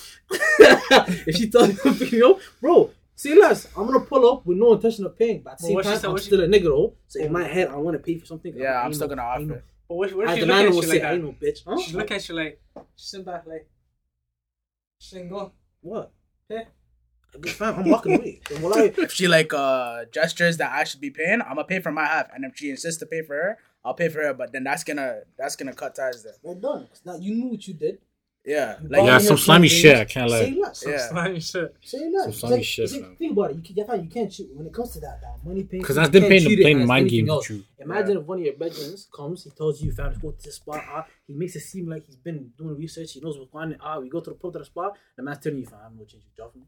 if she tells me to pick you up, bro, say less. I'm gonna pull up with no intention of paying, but at the Well, same what time, said- I'm what she- still a nigga though. So in my head, I want to pay for something. Yeah, I I'm still gonna I offer. no- But what, what if she the look at you say, like "I that? ain't no bitch." Huh? She's looking at you like, she's sitting back like, single. What? Pay. Fam, I'm walking away. So, well, I, If she like uh gestures that I should be paying, I'm gonna pay for my half, and if she insists to pay for her, I'll pay for her. But then that's gonna that's gonna cut ties there. we're done. 'Cause Now you knew what you did. Yeah, like bought Yeah, some slimy something, shit, I can't lie. Say less. Yeah. Slimy shit. Say less. Some slimy like- shit, it's like- Think about it. You can, yeah, you can't cheat when it comes to that. that money paying. Because thing, that's you them can't playing, treat it playing as mind anything games else. with. Imagine if one of your bedrooms comes, he tells you, "Fam, let's go to this spot." Ah, he makes it seem like he's been doing research. He knows what's going on. Ah, we go to the pull to the spot. The man's telling you, "Fam, I'm gonna change your job for me."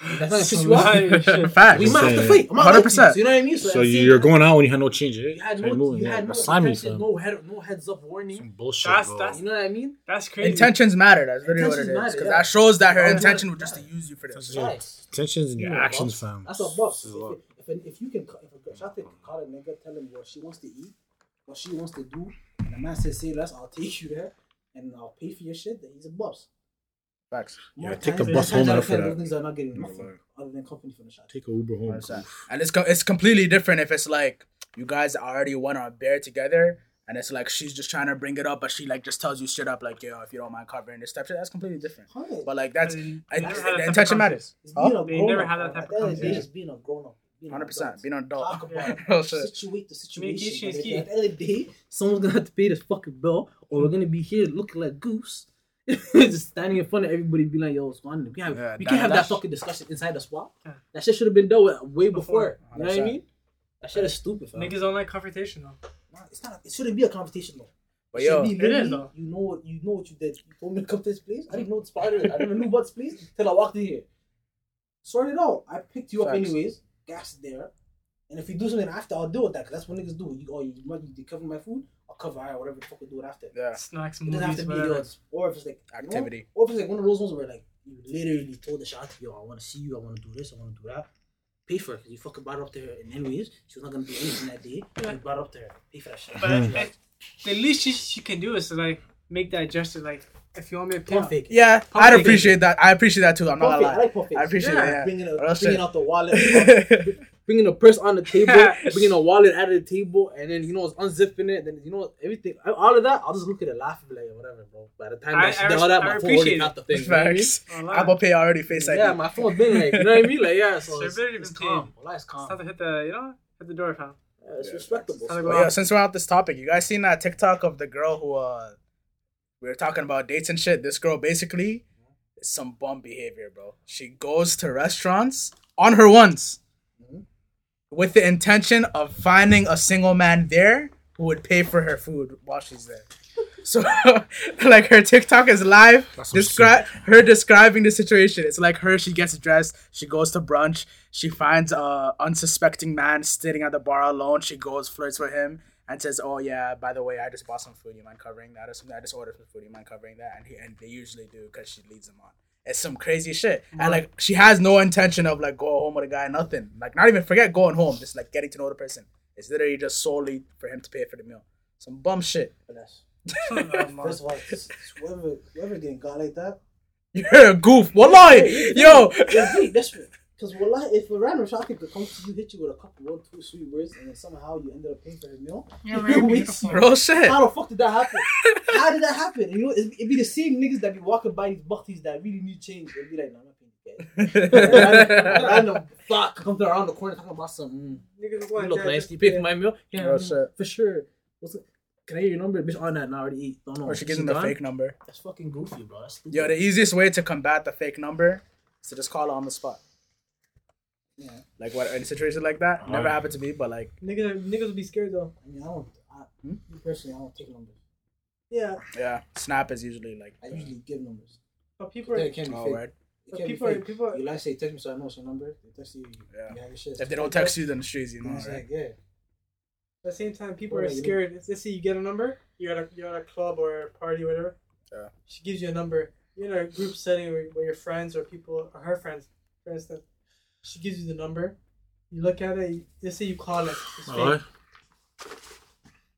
That's not gonna piss you off. Facts. We might have to fight. I'm not 100%. lying to You You know what I mean? So at the same you're time, going out when you had no change, eh? You had no, moving, you yeah. had no, That's slimy, intention, no head, no heads up warning. Some bullshit, That's- bro. that's- You know what I mean? That's crazy. intentions matter. That's really what it Intentions is. matter, Because yeah. that shows that her Oh, intention yeah. was just to use you for this. Intentions Facts. Tensions in You your actions, fam. That's a boss. If, if, if, if you can, if a shot can call a nigga, tell him what she wants to eat, what she wants to do, and the man says, "Say less, I'll take you there, and I'll pay for your shit." Then he's a boss. Facts. Yeah, More take the bus home out of after that. Those niggas are not getting No nothing other than company from the shot. Take a Uber home. And it's co- it's completely different if it's like you guys already went on a bear together and it's like she's just trying to bring it up, but she like just tells you shit up like, yo, if you don't mind covering this type shit, that's completely different. Hundred. But like that's But they- I, they never had that the type of intention matters. It's Huh? They never up, had that type of the end of conversation. it's being a grown up. Hundred percent, adult. being an adult. Talk about Real shit. situate the situation. Communication is but key. At the end of the day, someone's gonna have to pay this fucking bill, or we're gonna be here looking like goose, just standing in front of everybody, be like, "Yo, what's going on?" We can't, Yeah, we that- can't have that that's- fucking discussion inside the spot. Yeah. That shit should have been dealt with way before. Before. You know what I mean? That shit is stupid, fam. Niggas don't like confrontation though. Nah, it's not. It shouldn't be a confrontation though. But yo, be It is, though. You know what you know what you did. You told me to come to this place. I didn't know what spider is. I never knew about this place till I walked in here. Sort it out. I picked you up anyways. Gas there. And if you do something after, I'll deal with that. Cause that's what niggas do. You oh you want you cover my food, I'll cover alright, whatever the fuck we do it after. yeah, Snacks, It doesn't have movies, to be whatever. yo, or if it's like you know, or if it's like one of those ones where like you literally told the shot, yo, I want to see you, I want to do this, I want to do that. Pay for it, cause you fucking brought her up there, and anyways, she was not gonna do anything that day. Yeah. You brought her up there, pay for that shit. But uh, the least she, she can do is to like make that gesture. Like if you want me to Pump fake. yeah, Pump I'd fake. appreciate that. I appreciate that too. I'm not Pump fake. gonna I lie. like pump fakes. I appreciate Yeah. that. bringing, a, bringing out the wallet, Yeah. bringing a purse on the table, bringing a wallet out of the table, and then you know, it's unzipping it. Then you know everything. All of that, I'll just look at it, laugh, and be like, whatever, bro. By the time I- that she I did all that, I my phone appreciate already it. got the thing. you know I mean? Facts. Wallah. Apple Pay already face ID. Yeah, my phone's been like, you know what I mean? Like, yeah, so So it's, it better it's be calm. paid. Well, it's It's calm. time to hit the you know hit the door, fam. Yeah, it's Yeah, respectable. It's time to yeah, since we're on this topic, you guys seen that TikTok of the girl who uh we were talking about dates and shit. This girl basically is some bum behavior, bro. She goes to restaurants on her ones. With the intention of finding a single man there who would pay for her food while she's there. So, like her TikTok is live. Describe her describing the situation. It's like her. She gets dressed. She goes to brunch. She finds a unsuspecting man sitting at the bar alone. She goes flirts with him and says, "Oh yeah, by the way, I just bought some food. You mind covering that or something? I just ordered some food. You mind covering that?" And he and they usually do because she leads them on. It's some crazy shit. And like she has no intention of like going home with a guy. Nothing. Like not even forget going home. Just like getting to know the person. It's literally just solely for him to pay for the meal. Some bum shit. But that's- Um, First of all, it's- it's whoever, whoever getting got like that, You're a goof. Wallahi. Yo. yeah, wait, that's because wallah, if a random shopkeeper could come to you, hit you with a couple one, two sweet words, and then somehow you ended up paying for his meal, You're you're wasting- Real shit. How the fuck did that happen? How did that happen? You know, it'd, it'd be the same niggas that be walking by these buckies that really need change. They'd be like, nah, I'm not paying the random, random fuck comes around the corner talking about some. Mm, Niggas you look that nice. just- You pay for my meal? Yeah, Oh, mm, shit. for sure. What's it? Can I hear your number? Bitch, on that now. I already eat. Don't know. or she gives him the fake number. That's fucking goofy, bro. That's stupid. Yo, the easiest way to combat the fake number is to just call her on the spot. Yeah. Like what in a situation like that? Never Oh. happened to me, but like Niggas, niggas would be scared though. I mean, I don't. I, Hmm? personally, I don't take numbers. Yeah, yeah, Snap is usually like I usually give numbers. but people are it can't be oh, fake. right. It can't people be are people. Are, You like say text me so I know your number. They text you. you Yeah. You have your shit. If they don't text you, then the streets, you know. It's Right? like, yeah. At the same time, people Or are like, scared. If let's say you get a number, you're at a you're at a club or a party, or whatever. Yeah. She gives you a number. You're in a group setting where, where your friends or people or her friends, for instance, she gives you the number. You look at it. You, let's say you call it. It's fake. Alright.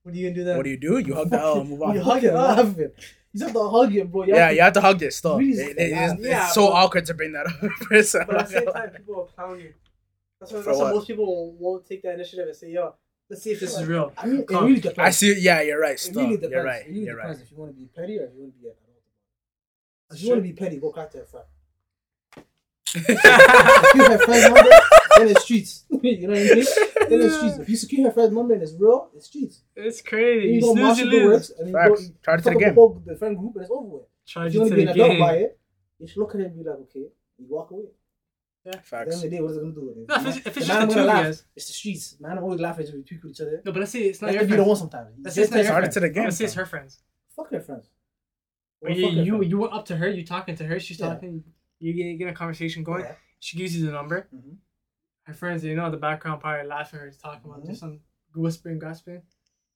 What are you gonna do then? What do you do? You hug the L and move on. You hug it, laugh it. You have to hug it, bro. You Yeah, have you have to hug it still. Really It- it- it's, it's so but- awkward to bring that up in person. But at the same time, people will clown you. That's why, that's why most people won't, won't take that initiative and say, "Yo, let's see if this is real." I mean, it really depends. I see. Yeah, you're right. It Still, really depends. you're right. It really You're depends right. if you want to be petty or if you want to be a If That's you want to be petty, go crack that frat. If you have friends number, then it's streets. you know what I mean? Then it's streets. If you secure her friend's number and it's real, it's streets. It's crazy. you You go snooze, marshal you the lose. works and then you go Facts. you Charge to fuck the game. whole the friend group and it's over with. If Charge you you want to to be an adult by it, you should look at it and be like, okay, you walk away. At the end Facts. of the day, what is it gonna do? with it? No, if it's, if it's man just I'm the two gonna laugh. guys. It's the streets. Man, I'm always laughing as we tweak with each other. No, but let's say it's not That's your if you don't friends. want sometimes. Let's say it's not your friends. to the game. Let's say it's her friends. Fuck her friends. Well, you, fuck her you friends. you went up to her, you talking to her, she's Yeah. talking, you get, a conversation going. Yeah. She gives you the number. Mhm. Her friends, you know, in the background probably laughing or talking about Mhm. just some whispering, gasping.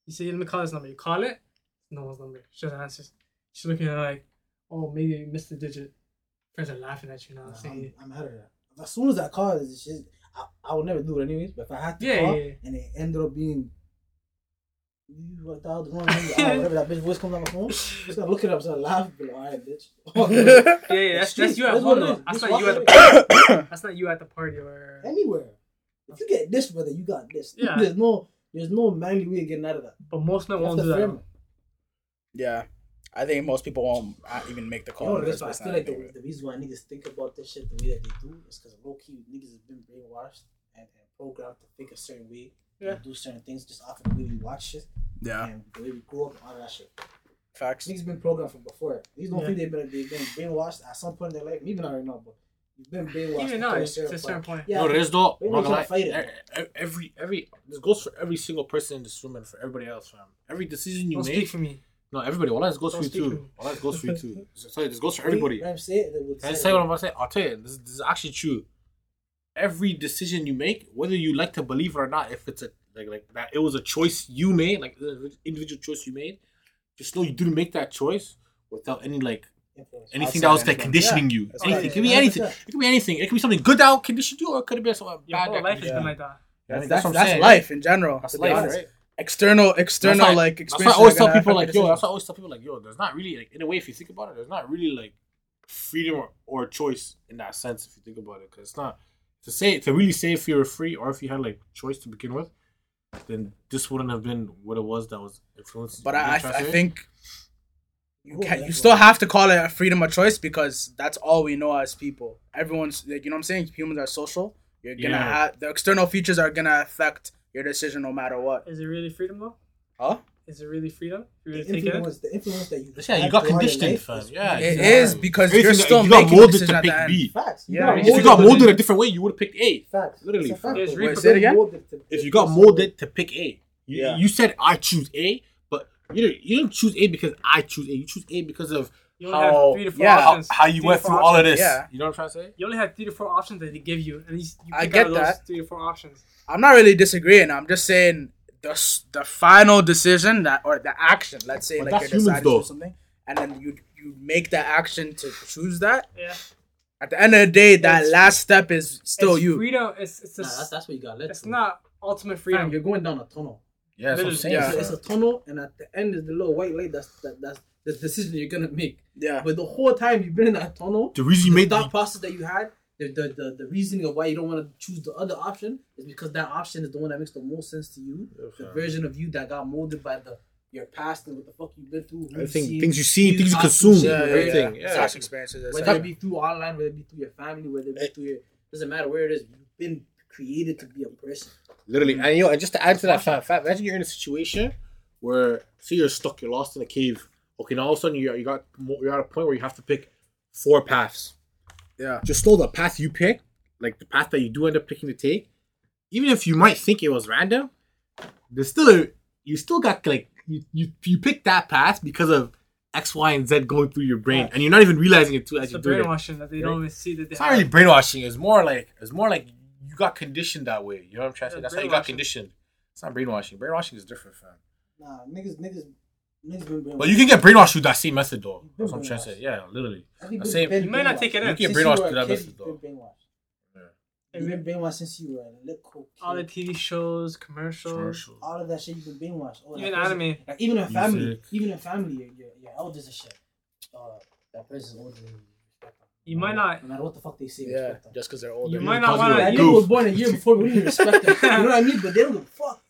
You say, "Let me call this number." You call it. No one's number. She doesn't answer. She's looking at like, "Oh, maybe you missed the digit." Friends are laughing at you now, Nah, saying, I'm, I'm out of that. As soon as I call, it's just, I, I would never do it anyways. But if I had to Yeah, call yeah, yeah. and it ended up being you what the the wrong number, whatever that bitch voice comes on my phone, just gonna look it up, so I laugh, be like, all right, bitch. "Yeah, yeah, that's, that's you at home it That's Just not you at the party. That's not you at the party or." Anywhere. If you get this, brother, you got this. Yeah. There's no There's no manly way of getting out of that. But most men You have won't do that. frame though. it. Yeah, I think most people won't uh, even make the You call. know, in the that's first why I place feel like the, anyway. the reason why niggas think about this shit the way that they do is because low key niggas has been brainwashed and, and programmed to think a certain way Yeah. do certain things just off of the way we watch shit yeah, and the way we grew up and all that shit. facts. Niggas been programmed from before. Niggas don't Yeah. think they've been they've been brainwashed at some point in their life. Maybe not right now, but you've been brainwashed. Even now, it's a certain point. Yeah, No, there is though. They I'm know not gonna how to fight it. E- e- Every every this goes for every single person in this room and for everybody else, fam. Every decision you Don't make. speak for me. No, everybody. Well, this goes for you too. me. Well, this goes for you too. Sorry, this goes for everybody. Let him say it. We'll Can I decide say what I'm about to say? I'll tell you. This, this is actually true. Every decision you make, whether you like to believe it or not, if it's a like like that, it was a choice you made, like the individual choice you made. Just know you didn't make that choice without any like Influence. anything Outside that was like influence. conditioning you. That's Anything. right. It could be Yeah, anything. 100%. It could be anything. It could be something good that conditioned you, or it could have been something bad. whole that life has conditioned been like that. Yeah, I That's, that's, that's saying, life in general. That's life, right? External, external, That's why- like That's why I always tell people like, yo, that's why I always tell people like, yo, there's not really like in a way if you think about it, there's not really like freedom or, or choice in that sense if you think about it, because it's not to say to really say if you were free or if you had like choice to begin with, then this wouldn't have been what it was that was influenced. But I, I'm I, trying I to say? think you can, you still have to call it a freedom of choice because that's all we know as people. Everyone's like, you know what I'm saying? Humans are social. You're gonna Yeah. have the external features are gonna affect your decision no matter what. Is it really freedom though? Huh? Is it really freedom? You The really it? influence, the influence that you Yeah, you got conditioned, life fam. Yeah, It exactly. is because Everything you're still you got making the molded to pick end. B. Facts. Yeah, got if If you got molded be- a different way, you would have picked A. Facts. Literally, It's a fact. Wait, say it again? If you got molded to pick A, you, Yeah. you said I choose A, but you didn't, you didn't choose A because I choose A. You choose A because of You only have how three to four yeah, how, options. how you went four through all of this. Yeah. You know what I'm trying to say? You only have three to four options that they give you, and you, you I get out of those that. three to four options. I'm not really disagreeing. I'm just saying the the final decision that or the action. Let's say But like you're deciding to do something, and then you you make that action to choose that. Yeah, At the end of the day, that It's- last step is still it's you. Freedom. It's it's, a, Nah, that's, that's what you got led it's to. not ultimate Fam, freedom. you're going down a tunnel. Yeah, that's what I'm saying. yeah. It's, a, it's a tunnel, and at the end is the little white light. That's that, that's the decision you're gonna make. Yeah. But the whole time you've been in that tunnel, The reason you the made that the process that you had, the, the the the reasoning of why you don't want to choose the other option is because that option is the one that makes the most sense to you. the version of you that got molded by the your past and what the fuck you've been through. who you've everything, seen, things you see, things you consume, Yeah, yeah, everything. yeah. Yeah, Past experiences. that's Whether it. it be through online, whether it be through your family, whether it be eh. through your doesn't matter where it is. You've been created to be a person. literally. And you know, and just to add to that, fam, fam, imagine you're in a situation where, say, you're stuck, you're lost in a cave. Okay, now all of a sudden you you got mo- you're at a point where you have to pick four paths. Yeah. just know the path you pick, like the path that you do end up picking to take, even if you might think it was random, there's still a you still got like you you, you pick that path because of X, Y, and Z going through your brain, and you're not even realizing it too as It's the you're doing it. brainwashing that they don't even see that they It's not really brainwashing. It's more like it's more like you got conditioned that way. You know what I'm trying to say? That's how you got conditioned. It's not brainwashing. Brainwashing is different, fam. Nah, niggas, niggas, niggas been brainwashed. But you can get brainwashed through that same method though. That's what I'm trying to say. Yeah, literally. The same- You might not take it in. You can Since brainwashed you through that kid, method though. been brainwashed. Yeah. You've been brainwashed since you were a little kid. All the TV shows, commercials, Commercial. all of that shit you've been brainwashed. Oh, even anime. Like even in family, Music. even in family, your, your, your elders and shit. Uh, that person's older than you. You might not- No matter what the fuck they say, Yeah, respect them. just because they're older. You might not want you're That to. nigga was born a year before. We don't respect them. You know what I mean? But they don't give a fuck.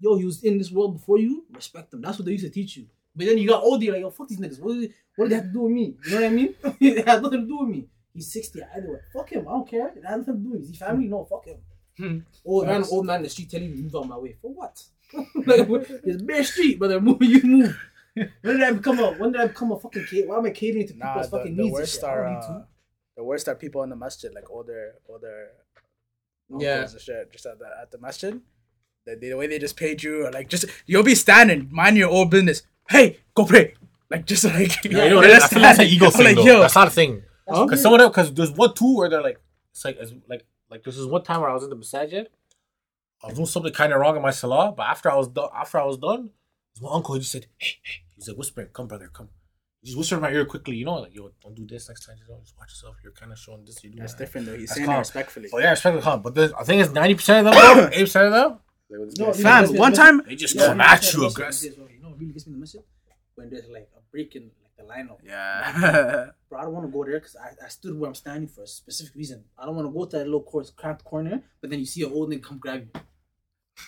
Yo, he was in this world before you. Respect them. That's what they used to teach you. But then you got older. You're like, yo, fuck these niggas. What do they, what do they have to do with me? You know what I mean? it has nothing to do with me. He's 60. Either way. Fuck him. I don't care. It has nothing to do with me. Is he family? No, fuck him. Hmm. Old man, old man in the street telling you to move out my way. For what? like, it's bare street, brother. Move, you move. When did I become a? When did I become a fucking kid? Why am I catering to Nah, people's the, fucking the needs? worst are uh, the worst are people in the masjid, like older, older. Yeah. shit, just at the at the masjid. The, the way they just paid you, or like just you'll be standing, mind your own business. Hey, go pray. Like just like Yeah, you know, you're I just that's an ego I'm thing like, though. yo. That's not a thing. Huh? Because someone else, because there's one two where they're like, it's like, it's like, like this is one time where I was in the masajid. I was doing something kind of wrong in my salah, but after I was done, after I was done, my uncle he just said, "Hey, hey," he's like whispering, "Come, brother, come." He just whispered in my ear quickly, you know, like, "Yo, don't do this next time. You know, just watch yourself. You're kind of showing this. You're doing That's that." different though. He's That's saying calm. it respectfully. So yeah, respect the calm. But the, I think it's ninety percent of them, eighty percent of them. No, Fam, one listen, time, They just Yeah, come at you listen, aggressive. You know, really gets me the mission when there's like a break in like the lineup. yeah, Bro, I don't want to go there because I, I stood where I'm standing for a specific reason. I don't want to go to that little course, cramped corner, but then you see an old nigga come grab you.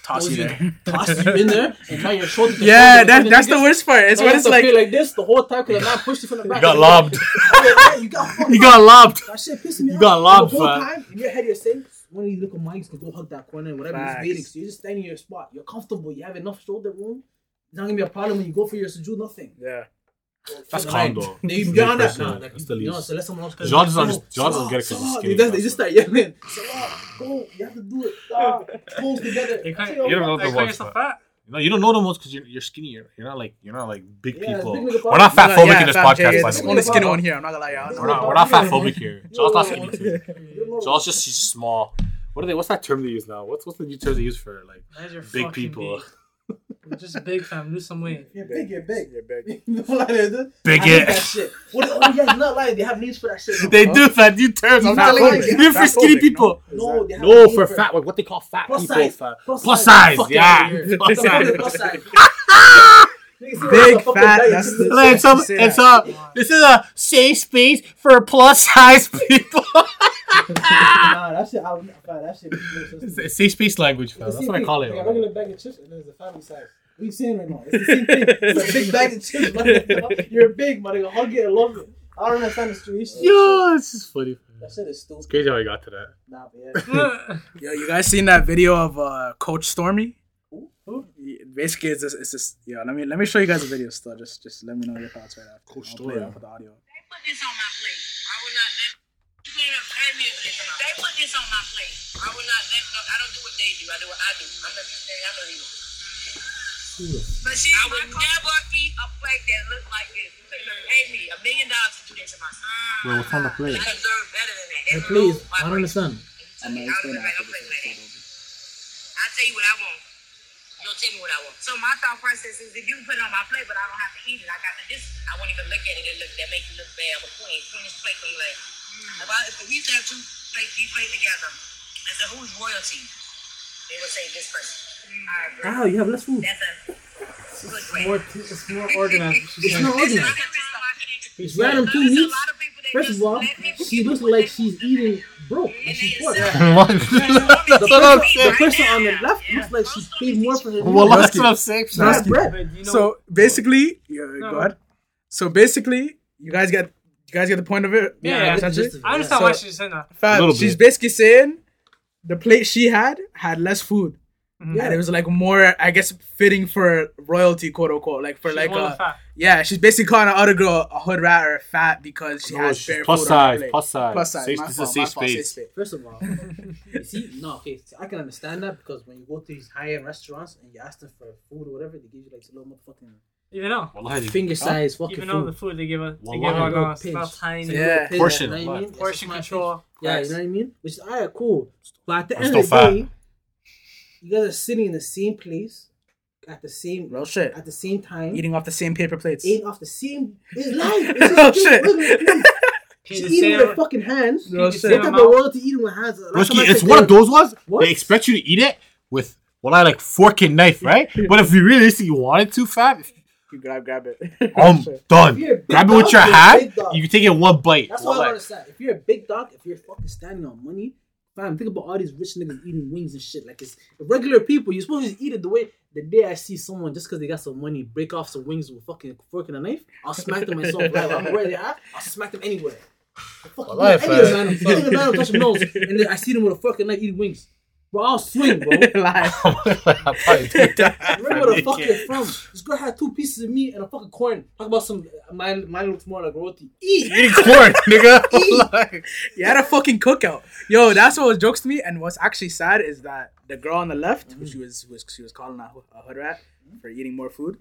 Toss you Those there. Toss you in there and now your shoulder. to Yeah, shoulder that, that's the niggas. worst part. It's Now when it's like like this the whole time because the man pushed you from the back. You got lobbed. You got fucked You got lobbed. That shit pissing me off. You got lobbed, The whole fam. time in your head, you're saying, one of these little mics can go hug that corner and whatever. Facts. He's waiting. So you're just standing in your spot. You're comfortable. You have enough shoulder room. It's not gonna be a problem when you go for your sujood. Nothing. yeah. That's Like, calm though. Then you Big beyond that, person. nah, like, That's the you know, so let someone else. John doesn't Go, understand- John doesn't Salah, get it 'cause he's Salah. skinny, They just, they that's just start yelling. Salah, go. You have to do it. Ah, Pulls together. You can't, You don't know you the can't ones, yourself but- fat. No, you don't know the ones because you're, you're skinny. You're, you're not like you're not like big Yeah, people. big We're not fat phobic yeah, in this fam, Jay, podcast, it's by the the only way. skinny one here. I'm not gonna lie, y'all. We're not we're not fat phobic here. John's not skinny too. Yo, John's just he's just small. What are they? What's that term they use now? What's what's the new term they use for like big people? beat. You're just big fam. Lose some weight. You're big. You're big. You're big. You know what I mean? Big it. that shit. What? Oh yeah, not lying. They have names for that shit. now, They huh? do fat You terms. I'm telling phobic. you, even for skinny people. No, they have a No, name for fat, like what they call fat Plus people. size. Fat. Plus Plus size. size, yeah. outta here. Plus size. plus size. Nigga, see what Big, fat, that's the- Like, it's, a, it's a, this is a safe space for plus size people. Nah, that shit. I would not That shit. makes no sense to me. a safe space language, fam. That's what I call thing. it. Like a regular bag of chips and there's a family size. What are you saying right now? It's the same thing. It's a big bag of chips. man. You're big, man. Hug it and love it. I don't understand the situation. Yo, it's just funny. That shit is stupid. It's crazy how we got to that. Nah, but yeah. Yo, you guys seen that video of uh, Coach Stormy? Who? Who? Basically, it's just, it's just yeah. Let me let me show you guys the video still. Just just let me know your thoughts right after. Coach I'll play it Stormy. up with the audio. They put this on my plate. I will not let. You pay me a bit. They put this on my plate. I will not let. No, I don't do what they do. I do what I do. I'm a, I'm a leader. But see, I would never eat a plate that looked like this. You could pay me a million dollars to do this to my son. Wait, what's on the plate? I deserve better than that. Hey, please, I don't understand. I'm gonna I explain don't like after no plate this. like that. I tell you what I want. You tell me what I want. So my thought process is if you put it on my plate, but I don't have to eat it, I got to this. I won't even look at it. It look that makes it look bad. But queen, queen's plate can be like, if, I, if we used to have two plates, we plate together. I said, who's royalty? They would say this person. I agree. How you have less food? That's a good way. More, it's more organized. It's saying. not organized. I can tell my- It's random two meats. lot of people that First of all, she looks like she's want. eating broke. And she's poor. sell- What? The That's what I'm person, the person on the left looks like she paid more for her Well, that's what I'm saying. It's not bread. But you know, So basically, yeah, No. go ahead. So basically, you guys get you guys get the point of it. Yeah, I get the essentially. gist of it, I understand So- why she's saying that. Fam, she's bit. basically saying the plate she had had less food. Mhm. And it was like more, I guess, fitting for royalty, quote unquote. Like for She's like a, fat. Yeah, she's basically calling an other girl a hood rat or a fat because she No, has she's bare plus food on her size, plus size. Plus size. Safe- my this is a fault, my safe fault, space. space. First of all, you see, no, okay, see, I can understand that because when you go to these high-end restaurants and you ask them for food or whatever, they give you like a little motherfucking Even though. Wallahi, finger size fucking Even though the food they give us, they give our Little guys tiny. It's a Yeah. Portion, You know what I mean? Portion control. pinch. Yeah, you know what I mean? Which is alright, cool. But at the I'm end of the fat. day, you guys are sitting in the same place at the same Real shit. at the same time, Eating off the same paper plates. eating off the same. It's life. It's Oh, shit. look at it, Pay She's the eating with same- her fucking hands. Real the shit. same What type of amount. royalty eating with hands? Last Broski, I it's checked, one of they- those ones. What? They expect you to eat it with well, I like fork and knife, right? but if you realistically wanted to, fat, if- You grab, grab it. I'm done. If you're a big Grab it with your you're hand. You can take it one bite. That's what I Wallahi. understand. If you're a big dog, if you're fucking standing on money, fam, think about all these rich niggas eating wings and shit. Like it's regular people. You're supposed to eat it the way the day I see someone just because they got some money break off some wings with fucking fork and a knife, I'll smack them myself. Right, I'm where they at. I'll smack them anywhere. Fucking Wallahi, any of fam. them, any of them man will touch them nose, and then I see them with a fork and knife eating wings. Bro, I'll swing, bro. Live. I'll probably do that. Remember where the fuck you're from? This girl had two pieces of meat and a fucking corn. Talk about some. Mine, mine looks more like roti. Eat. Eating corn, nigga. Eat. You had a fucking cookout. Yo, that's what was jokes to me. And what's actually sad is that the girl on the left, who she was, who was she was calling a, a hood rat for eating more food,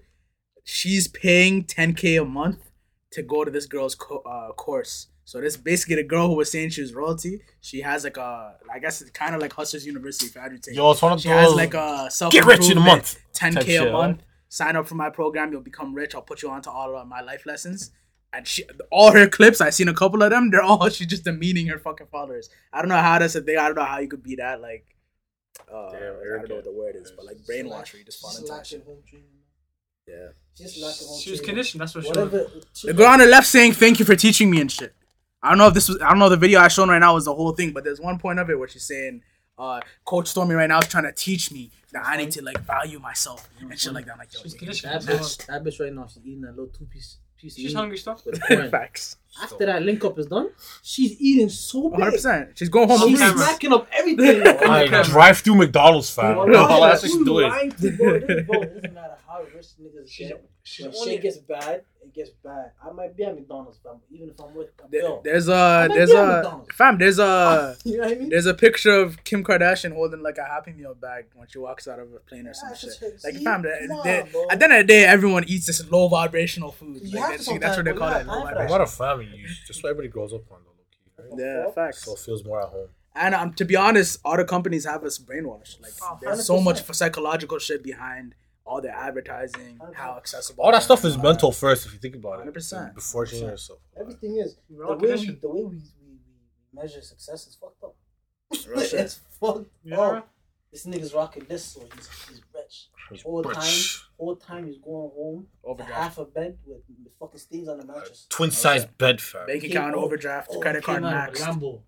she's paying 10k a month to go to this girl's co- uh, course. So this basically the girl who was saying she was royalty. She has like a, I guess it's kind of like Hustlers University for advertising. Yo, it's one of she those. has like a self Get rich in a month. 10k type shit, month. Sign up for my program, you'll become rich. I'll put you onto all of my life lessons. And she, all her clips, I've seen a couple of them. They're all she's just demeaning her fucking followers. I don't know how that's a thing. I don't know how you could be that like. Uh, Damn, I don't know what the word is, but like brainwash, where you just fall She's into that shit. Yeah. She's She was conditioned. That's what she was. Whatever. The girl on the left saying thank you for teaching me and shit. I don't know if this was. I don't know the video I shown right now was the whole thing, but there's one point of it where she's saying, uh, Coach Stormy right now is trying to teach me that I need to like value myself and shit like that. I'm like, yo, She's you- conditioned. That so bitch, that bitch right now, she's eating a little two piece piece. of She's hungry stuff. With corn. facts. After that link up is done, she's eating so big. 100. percent She's going home. She's hungry. smacking up everything. yo. Drive through McDonald's, fam. Bro, That's what who she's you doing. lying to, bro? It doesn't- bro, it doesn't matter how rich niggas get. She's When only shit gets bad, it gets bad. I might be at McDonald's, fam. Even if I'm with a There- bill. There's a there's a McDonald's. fam. There's a You know what I mean? there's a picture of Kim Kardashian holding like a Happy Meal bag when she walks out of a plane or some shit. just- Like fam, Come they- on, they- at the end of the day, everyone eats this low vibrational food. Like, that's, to that's what they call it. you Low have time A that. vibration. lot of family use. Just what everybody grows up on, though, right? Yeah, facts. So it feels more at home. And um, to be honest, all the companies have us brainwashed. Like, Oh, there's so much 100%. psychological shit behind all their advertising, uh-huh. how accessible. All that stuff is all mental first, if you think about it. 100%. Before changing yourself. Everything is the way we the way we, we, we measure success is fucked up. Real it's fucked Yeah. up. This nigga's rocking this, so he's, he's rich. It's Whole time, rich. whole time he's going home to Overdraft. half a bed with, with fucking stains on the mattress. Twin size bed, fam. Bank account overdraft, oh, credit card came out of maxed. Lambo.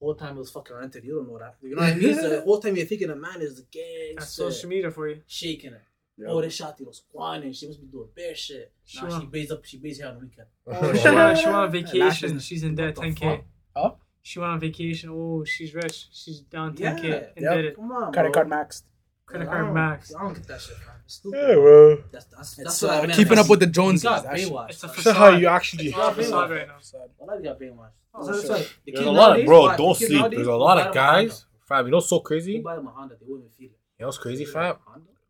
Whole time it was fucking rented. You don't know that. You know what I mean? the whole time you're thinking a man is the That's gangster, social media for you. shaking her. Yep. Oh, this shot was squanning. She must be doing bear shit. She Nah, want- she bays up. She bays here on the weekend. Oh, she went, she went on vacation. and- She's in debt What the 10k. Huh? She went on vacation. Oh, she's rich. She's down 10k. Yeah. and Yep. did it. Come on, Credit bro. card maxed. Credit I card don't- max. I don't get that shit, fam. It's stupid. Yeah, well. That's that's It's that's what I uh, meant. keeping up with the You Joneses. got That. It's a That's- That's how you actually. It's all facade right now. A lot you got brainwashed. Oh, That's shit. why the There's a lot of bro. Don't sleep. There's a lot of them a Honda. guys, fam. You know, what's so crazy. You buy them a Honda? They wouldn't feel it. know, what's crazy, fam.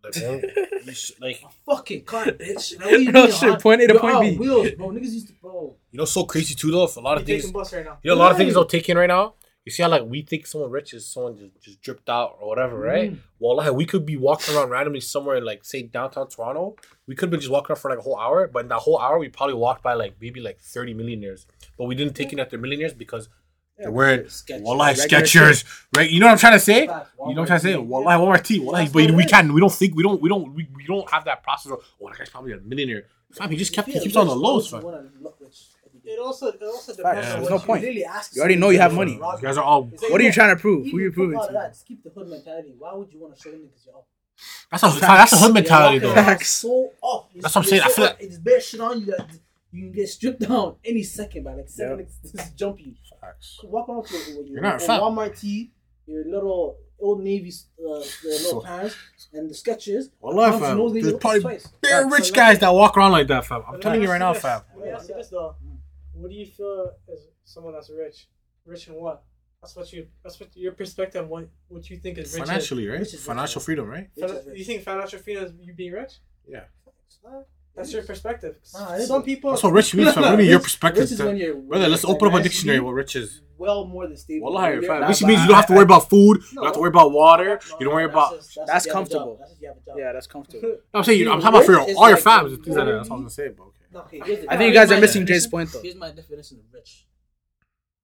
Honda? Like, one, you sh- like, fucking car, bitch. Like, what you Real mean, shit, Honda? point A to Yo, point B. Wheels, bro. Niggas used to, bro. you know, so crazy too, though. For a lot of things, taking bus right now. you know, a lot of Right. things are taking right now. You see how like we think someone rich is someone just, just dripped out or whatever, right? Mm. Well, like we could be walking around randomly somewhere in like say downtown Toronto. We could be just walking around for like a whole hour, but in that whole hour we probably walked by like maybe like thirty millionaires, but we didn't take in that they're millionaires because they're wearing Skechers. wallahi Regular Skechers, right? You know what I'm trying to say? Facts. You know what I'm trying to say? Walmart. Wallahi, Walmart tea. Wallahi, but we it is. can. We don't think. We don't. We don't. We, we don't have that process of. Oh, that guy's probably a millionaire. Fam, he just kept. He keeps on the rich, lows, fam. you wanna look rich every day. It also it also depends Yeah, on there's what no you- point. really ask You already know you have money. You guys are all. What are you trying to prove? Who are you proving all of to? that, Just keep the hood mentality. Why would you want to show them niggas you're up? That's a. That's a hood mentality, You're though. Facts. So off. That's what I'm saying. I so feel up. It's bare shit on you that you can get stripped down any second by like seven Yep. niggas just jump you. Walk around with your, your, not your. Walmart tee, your little old Navy uh, little So- pants, and the Skechers. Wallahi, Pumps, fam. nose, There's look probably twice. bare Right, rich so guys let that walk around like that, fam. I'm Let me telling you right now, this. fam. Let me ask you this though. What do you feel as someone that's rich? Rich in what? That's what you. That's what your perspective. What what you think is rich. Financially, right? Rich is Financial man. freedom, right? Is. Fin- you think financial freedom is you being rich? Yeah. That's your perspective. Nah. Some people. That's what rich means, fam. What do you mean your perspective? Rich is when you're Brother, let's open up a dictionary what rich is. Well, more than stable. Wallahi, You're- fam. Which means you don't have to worry about food. You don't have to worry about water. No, You don't worry that's about. just- That's just you have comfortable. That's just you have a job. Yeah, that's comfortable. I'm saying you. I'm talking about for your, all your like fams and things like that. That's what I'm gonna say, but okay. No, okay, here's the- I think you guys are missing Jay's point though. Here's my definition of rich.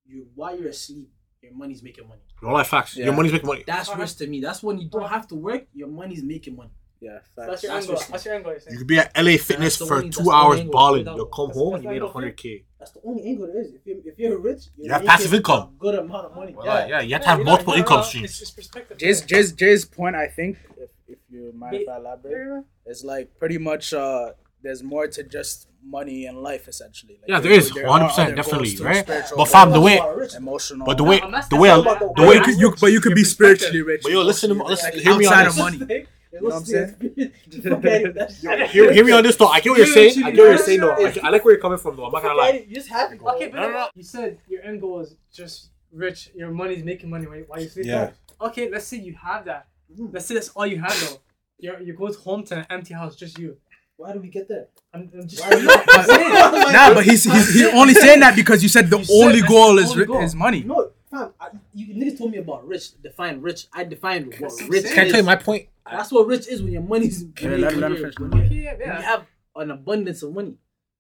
You while you're asleep, your money's making money. All like facts. Your money's making money. That's rich to me. That's when you don't have to work. Your money's making money. Yeah, That's facts. your That's angle. That's your angle. You're You could be at LA Fitness the for only- two hours only angle. balling. You'll come that's- home that's and you made angle 100k. That's the only angle there is. If you're, if you're rich, you're You have passive income. Good amount of money. Well, yeah. yeah, you have to have you're multiple not- income no, no, streams. It's, it's perspective. Jay's Jay's Jay's point, I think, if, if you mind if I elaborate, yeah, is like pretty much uh there's more to just money and life essentially. Like, Yeah, there there- is, there 100%, definitely, right? But goals, fam, the way- emotional, But the way, I'm the way, saying the way. you, you but you could be spiritually rich. But yo, listen to me- emotionally listen- rich, hear me on outside this. Of money. You know what I'm saying? Hear, hear me on this though. I get what you're saying. I get what you're saying though. I, I like where you're coming from though. I'm not gonna lie. You just have happy. Okay, but No, no, no. you said your end goal is just rich. Your money's making money while while you sleep. Yeah. Okay, let's say you have that. Mm. Let's say that's all you have though. You you go home to an empty house, just you. Why do we get that? I'm, I'm just. Why are you not saying? Nah, but he's he's, he's only saying that because you said the You only that's goal the is only goal. is money. No, fam. I, you niggas told me about rich. Define rich. I defined what That's what I'm rich. Can I tell you my point? That's what rich is when your money's Yeah, when let- you- let him when finish. you- when you- yeah, when you yeah. have an abundance of money.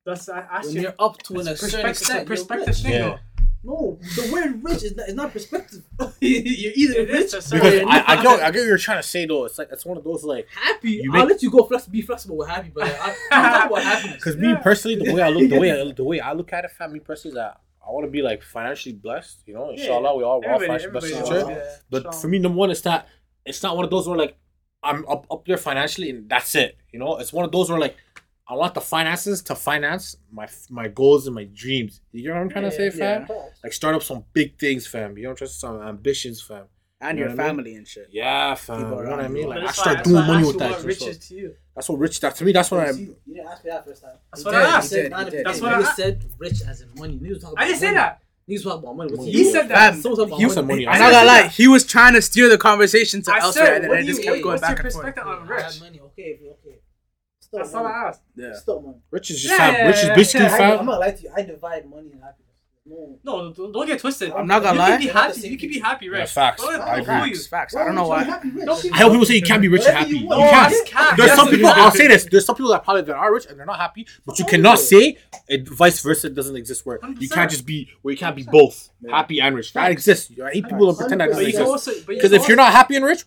That's I asked When you. you're up to an, a certain perspective, it's a extent, perspective thing Yeah. No, the word rich is not, is not perspective. you're either It is rich to or certain Because you're I, I not. get, I get what you're trying to say though. It's like it's one of those like happy. You I'll let you go flex, be flexible with happy, but I, I'm talking about happiness. because me personally, the way I look, the way I, the way I look at it, fam, me personally, is that I want to be like financially blessed, you know. Inshallah, yeah. we all want financially blessed future. But for me, number one is that it's not one of those where like I'm up up there financially and that's it. You know, it's one of those where like I want the finances to finance my my goals and my dreams. You know what I'm trying yeah, to say, fam? Yeah. Like start up some big things, fam. You know, trust some ambitions, fam. And you your family I mean? and shit. Yeah, fam. You know what I mean? Like I start doing money with that. So. to you. That's what rich. That to me, that's what I. You didn't ask me that first time. That's what I asked. He said, he did. That's what I asked. said rich as in money. Niggas talk about I didn't say that. Niggas talk about money. He, said that. Um, Someone talk about he was money. I'm not gonna lie. He was trying to steer the conversation to elsewhere, and then I just kept going back and forth. Perspective on rich? I money. Okay, okay. That's all I asked. Yeah. Stop money. Rich is just yeah, have, yeah, rich is basically yeah, fam. I'm not lying to you. I divide money and happiness. No. don't get twisted. I'm not gonna you lie. You can be happy. You can be happy, right? Yeah, facts. I agree. Facts. I don't know why. I hope people say you can't be rich and happy. You can't. There's some people. I'll say this. There's some people that probably that are rich and they're not happy, but you cannot say it. Vice versa doesn't exist where you can't just be where you can't be both happy and rich. That exists. I hate people that pretend that doesn't exist. Because if you're not happy and rich,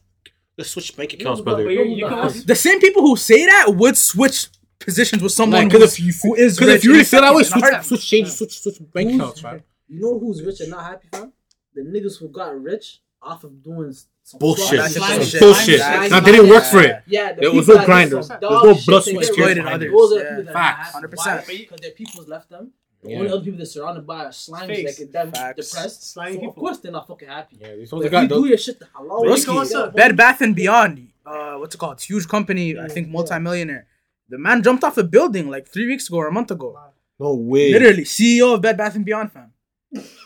let's switch bank accounts, brother. The same people who say that would switch positions with someone like, if you, who is Because if you really feel that way, switch, switch change, yeah. switch, switch bank accounts, man. You know who's rich and not happy, fam? The niggas who got rich off of doing bullshit. Bullshit. bullshit. Now they didn't work for it. Yeah, the there was no grinders. There's no blood, sweat, exploited others. Yeah. Facts. Hundred percent. Because their people's left them. The yeah. only other people that are surrounded by are slimy, like them Facts. depressed. Slimy so people. Of course, they're not fucking happy. Yeah, these ones got. You do your shit the halal. Bed Bath and Beyond. Uh, what's it called? It's huge company. I think multi-millionaire. The man jumped off a building like three weeks ago or a month ago. No way. Literally, CEO of Bed Bath and Beyond, fam.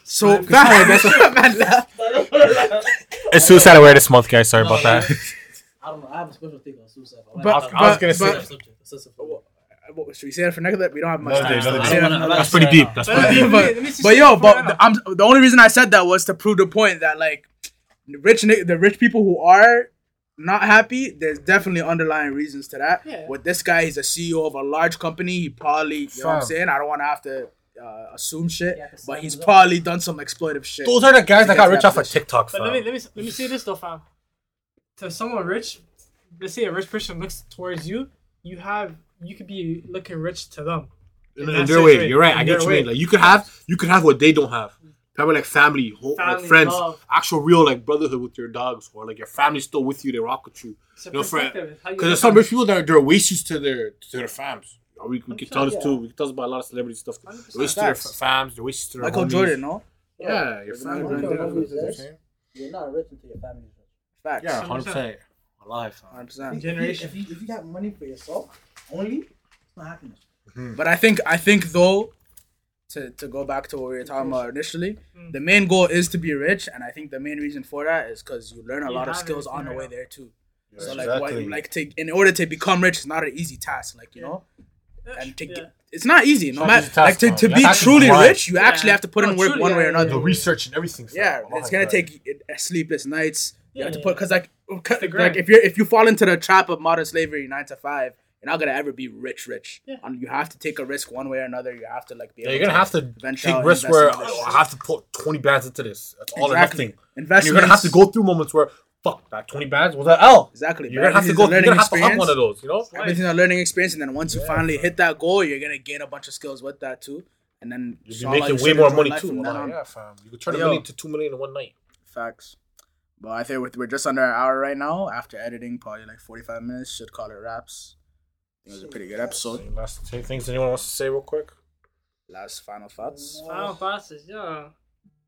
So fam, that's what. It's suicide awareness month, guys. Sorry about that. I don't know. I have a special thing on suicide. But, But- I was gonna say. Should we say that for next? We don't have much time. That's pretty deep. That's pretty deep. but, but yo, but the, I'm, the only reason I said that was to prove the point that like the rich the rich people who are not happy, there's definitely underlying reasons to that. Yeah. With this guy, he's a CEO of a large company. He probably, you Fam. know what I'm saying? I don't want to have to uh, assume shit, yeah, but he's probably done some exploitive shit. Those are the guys that got rich off of TikTok, But let me, let, me, let me say this though, fam. To someone rich, let's say a rich person looks towards you, you have, you could be looking rich to them. In, in their way, you're right. In I get what you mean. Like you could have, you could have what they don't have probably like family, whole, family like friends, love. actual real like brotherhood with your dogs, or like your family's still with you, they rock with you. It's you know, because there's some rich people that are, they're wasters to their to their fams. We, we can tell this yeah. too. We can tell about a lot of celebrity stuff. They're wastes to their fams. They're wastes to their Michael homies. Jordan, no? Yeah, yeah your family. You're not rich until your family. rich. Facts. Yeah, hundred percent. Alive. Hundred percent. Generation. If you, if you have money for yourself only, it's not happiness. Mm-hmm. But I think I think though to, to go back to what we were talking about initially, mm. the main goal is to be rich, and I think the main reason for that is because you learn a you lot of skills on the way there too. So like, exactly. why, like to in order to become rich is not an easy task, like you yeah. know, and to yeah. get, it's not easy. No matter like to, to be truly rich, you actually have to put no, in work truly, one way or another. The research and everything. Yeah, like, it's gonna take uh, sleepless nights. You have to put because like like if you if you fall into the trap of modern slavery nine to five you're not gonna ever be rich, rich. Yeah. You have to take a risk one way or another. You have to like be. Yeah, you're gonna to have to take risks where I have to put twenty bands into this. That's all exactly. or nothing. You're gonna have to go through moments where fuck that twenty bands was that L. Exactly. You're gonna have to go. You're gonna have to have one of those. You know, everything's a learning experience, and then once yeah, you finally hit that goal, you're gonna gain a bunch of skills with that too. And then you'll be making way more money too. Yeah, fam. You could turn a million to two million in one night. Facts. But I think we're just under an hour right now. After editing, probably like forty-five minutes. Should call it wraps. It was a pretty good episode. Any last any things anyone wants to say real quick? Last final thoughts. Final thoughts is yeah,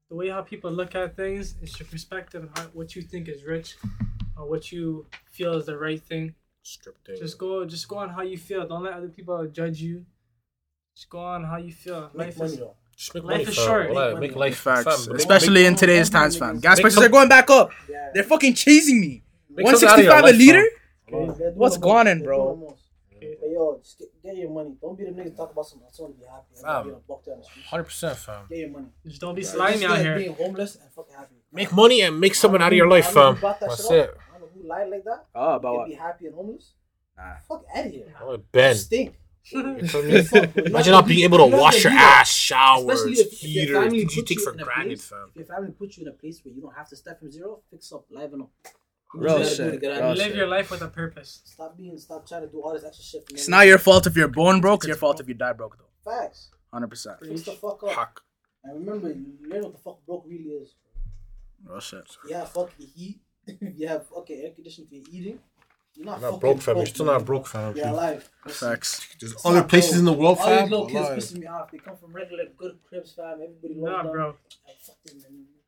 the way how people look at things is your perspective and what you think is rich, or what you feel is the right thing. Scripting. Just go, just go on how you feel. Don't let other people judge you. Just go on how you feel. Make life is, just make life is short. Make, make life facts, fam. especially make, in today's times, fam. Gas prices are going back up. Yeah. They're fucking chasing me. One sixty five a liter. Life, What's bro? yo, just get, get your money. Don't be the niggas talk about something. I just want to be happy. I'm fam. blocked down the. Hundred percent, fam. Get your money. Just don't be right. slimy out here. Being homeless and fucking happy. Make money and make someone out of your life, fam. That That's it. I don't know who lied like that. Oh, about what? Be happy and homeless. Nah. Fuck out of here. Oh, Ben. Stink. Imagine not being able to wash your ass, showers, heater. Things you take for granted, fam. If your family put you in a place where you don't have to start from zero, fix up, liven up. Real shit. Real Live shit. your life with a purpose. Stop being, stop trying to do all this extra shit. It's not your fault if you're born broke. It's your fault if you die broke, though. Facts. Hundred percent. Fix the fuck up. Huck. And remember, you learn what the fuck broke really is. Real shit. Yeah. Fuck the heat. you have fucking air conditioning for eating. You're not, not broke, fam. You're still not broke, fam. You're alive. Facts. There's it's other places broke. in the world, fam. All these little kids pissing me off. They come from regular good cribs, fam. Everybody loves nah, them. Bro. I fucking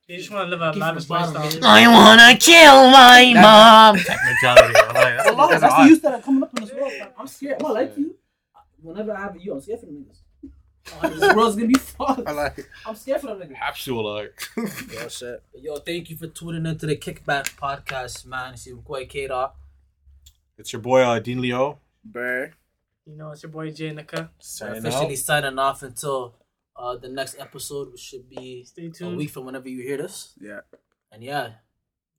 they just want to live a lavish from the bottom, lifestyle. I wanna kill my mom. Technicality, alive. A lot. That's the youth that are coming up in this world. Fam. I'm scared. I'm not like you. Whenever I have a you, I'm scared for them niggas. This world's gonna be fucked. I like I'm scared for them niggas. Absolutely. Oh shit. Yo, thank you for tuning into the Kickback Podcast, man. It's your boy K-Dot. It's your boy uh, Dean Leo. Bruh. You know, it's your boy Jay Nika. Signing Officially out. signing off until uh, the next episode, which should be Stay a tuned. week from whenever you hear this. Yeah. And yeah,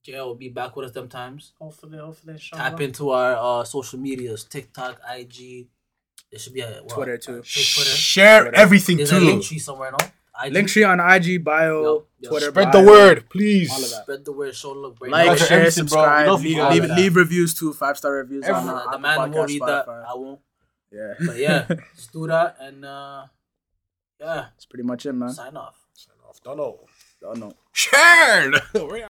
JL will be back with us them times. Hopefully, hopefully, inshallah. Tap into our uh, social medias TikTok, IG. It should be a what? Twitter, too. Twitter. Share everything There's a link too. tree somewhere, no? IG. Linktree on IG bio, Yo, yo, Twitter. Spread bio, the word, please. All of that. Spread the word, show love. Right Like, now. Love share, everything, bro. subscribe, Love leave, you guys. leave, leave reviews too, five star reviews on uh, the man won't read that, I won't. Yeah, But yeah, let's do that and uh, yeah, that's pretty much it, man. sign off. Sign off. Don't know. Don't know. Shared.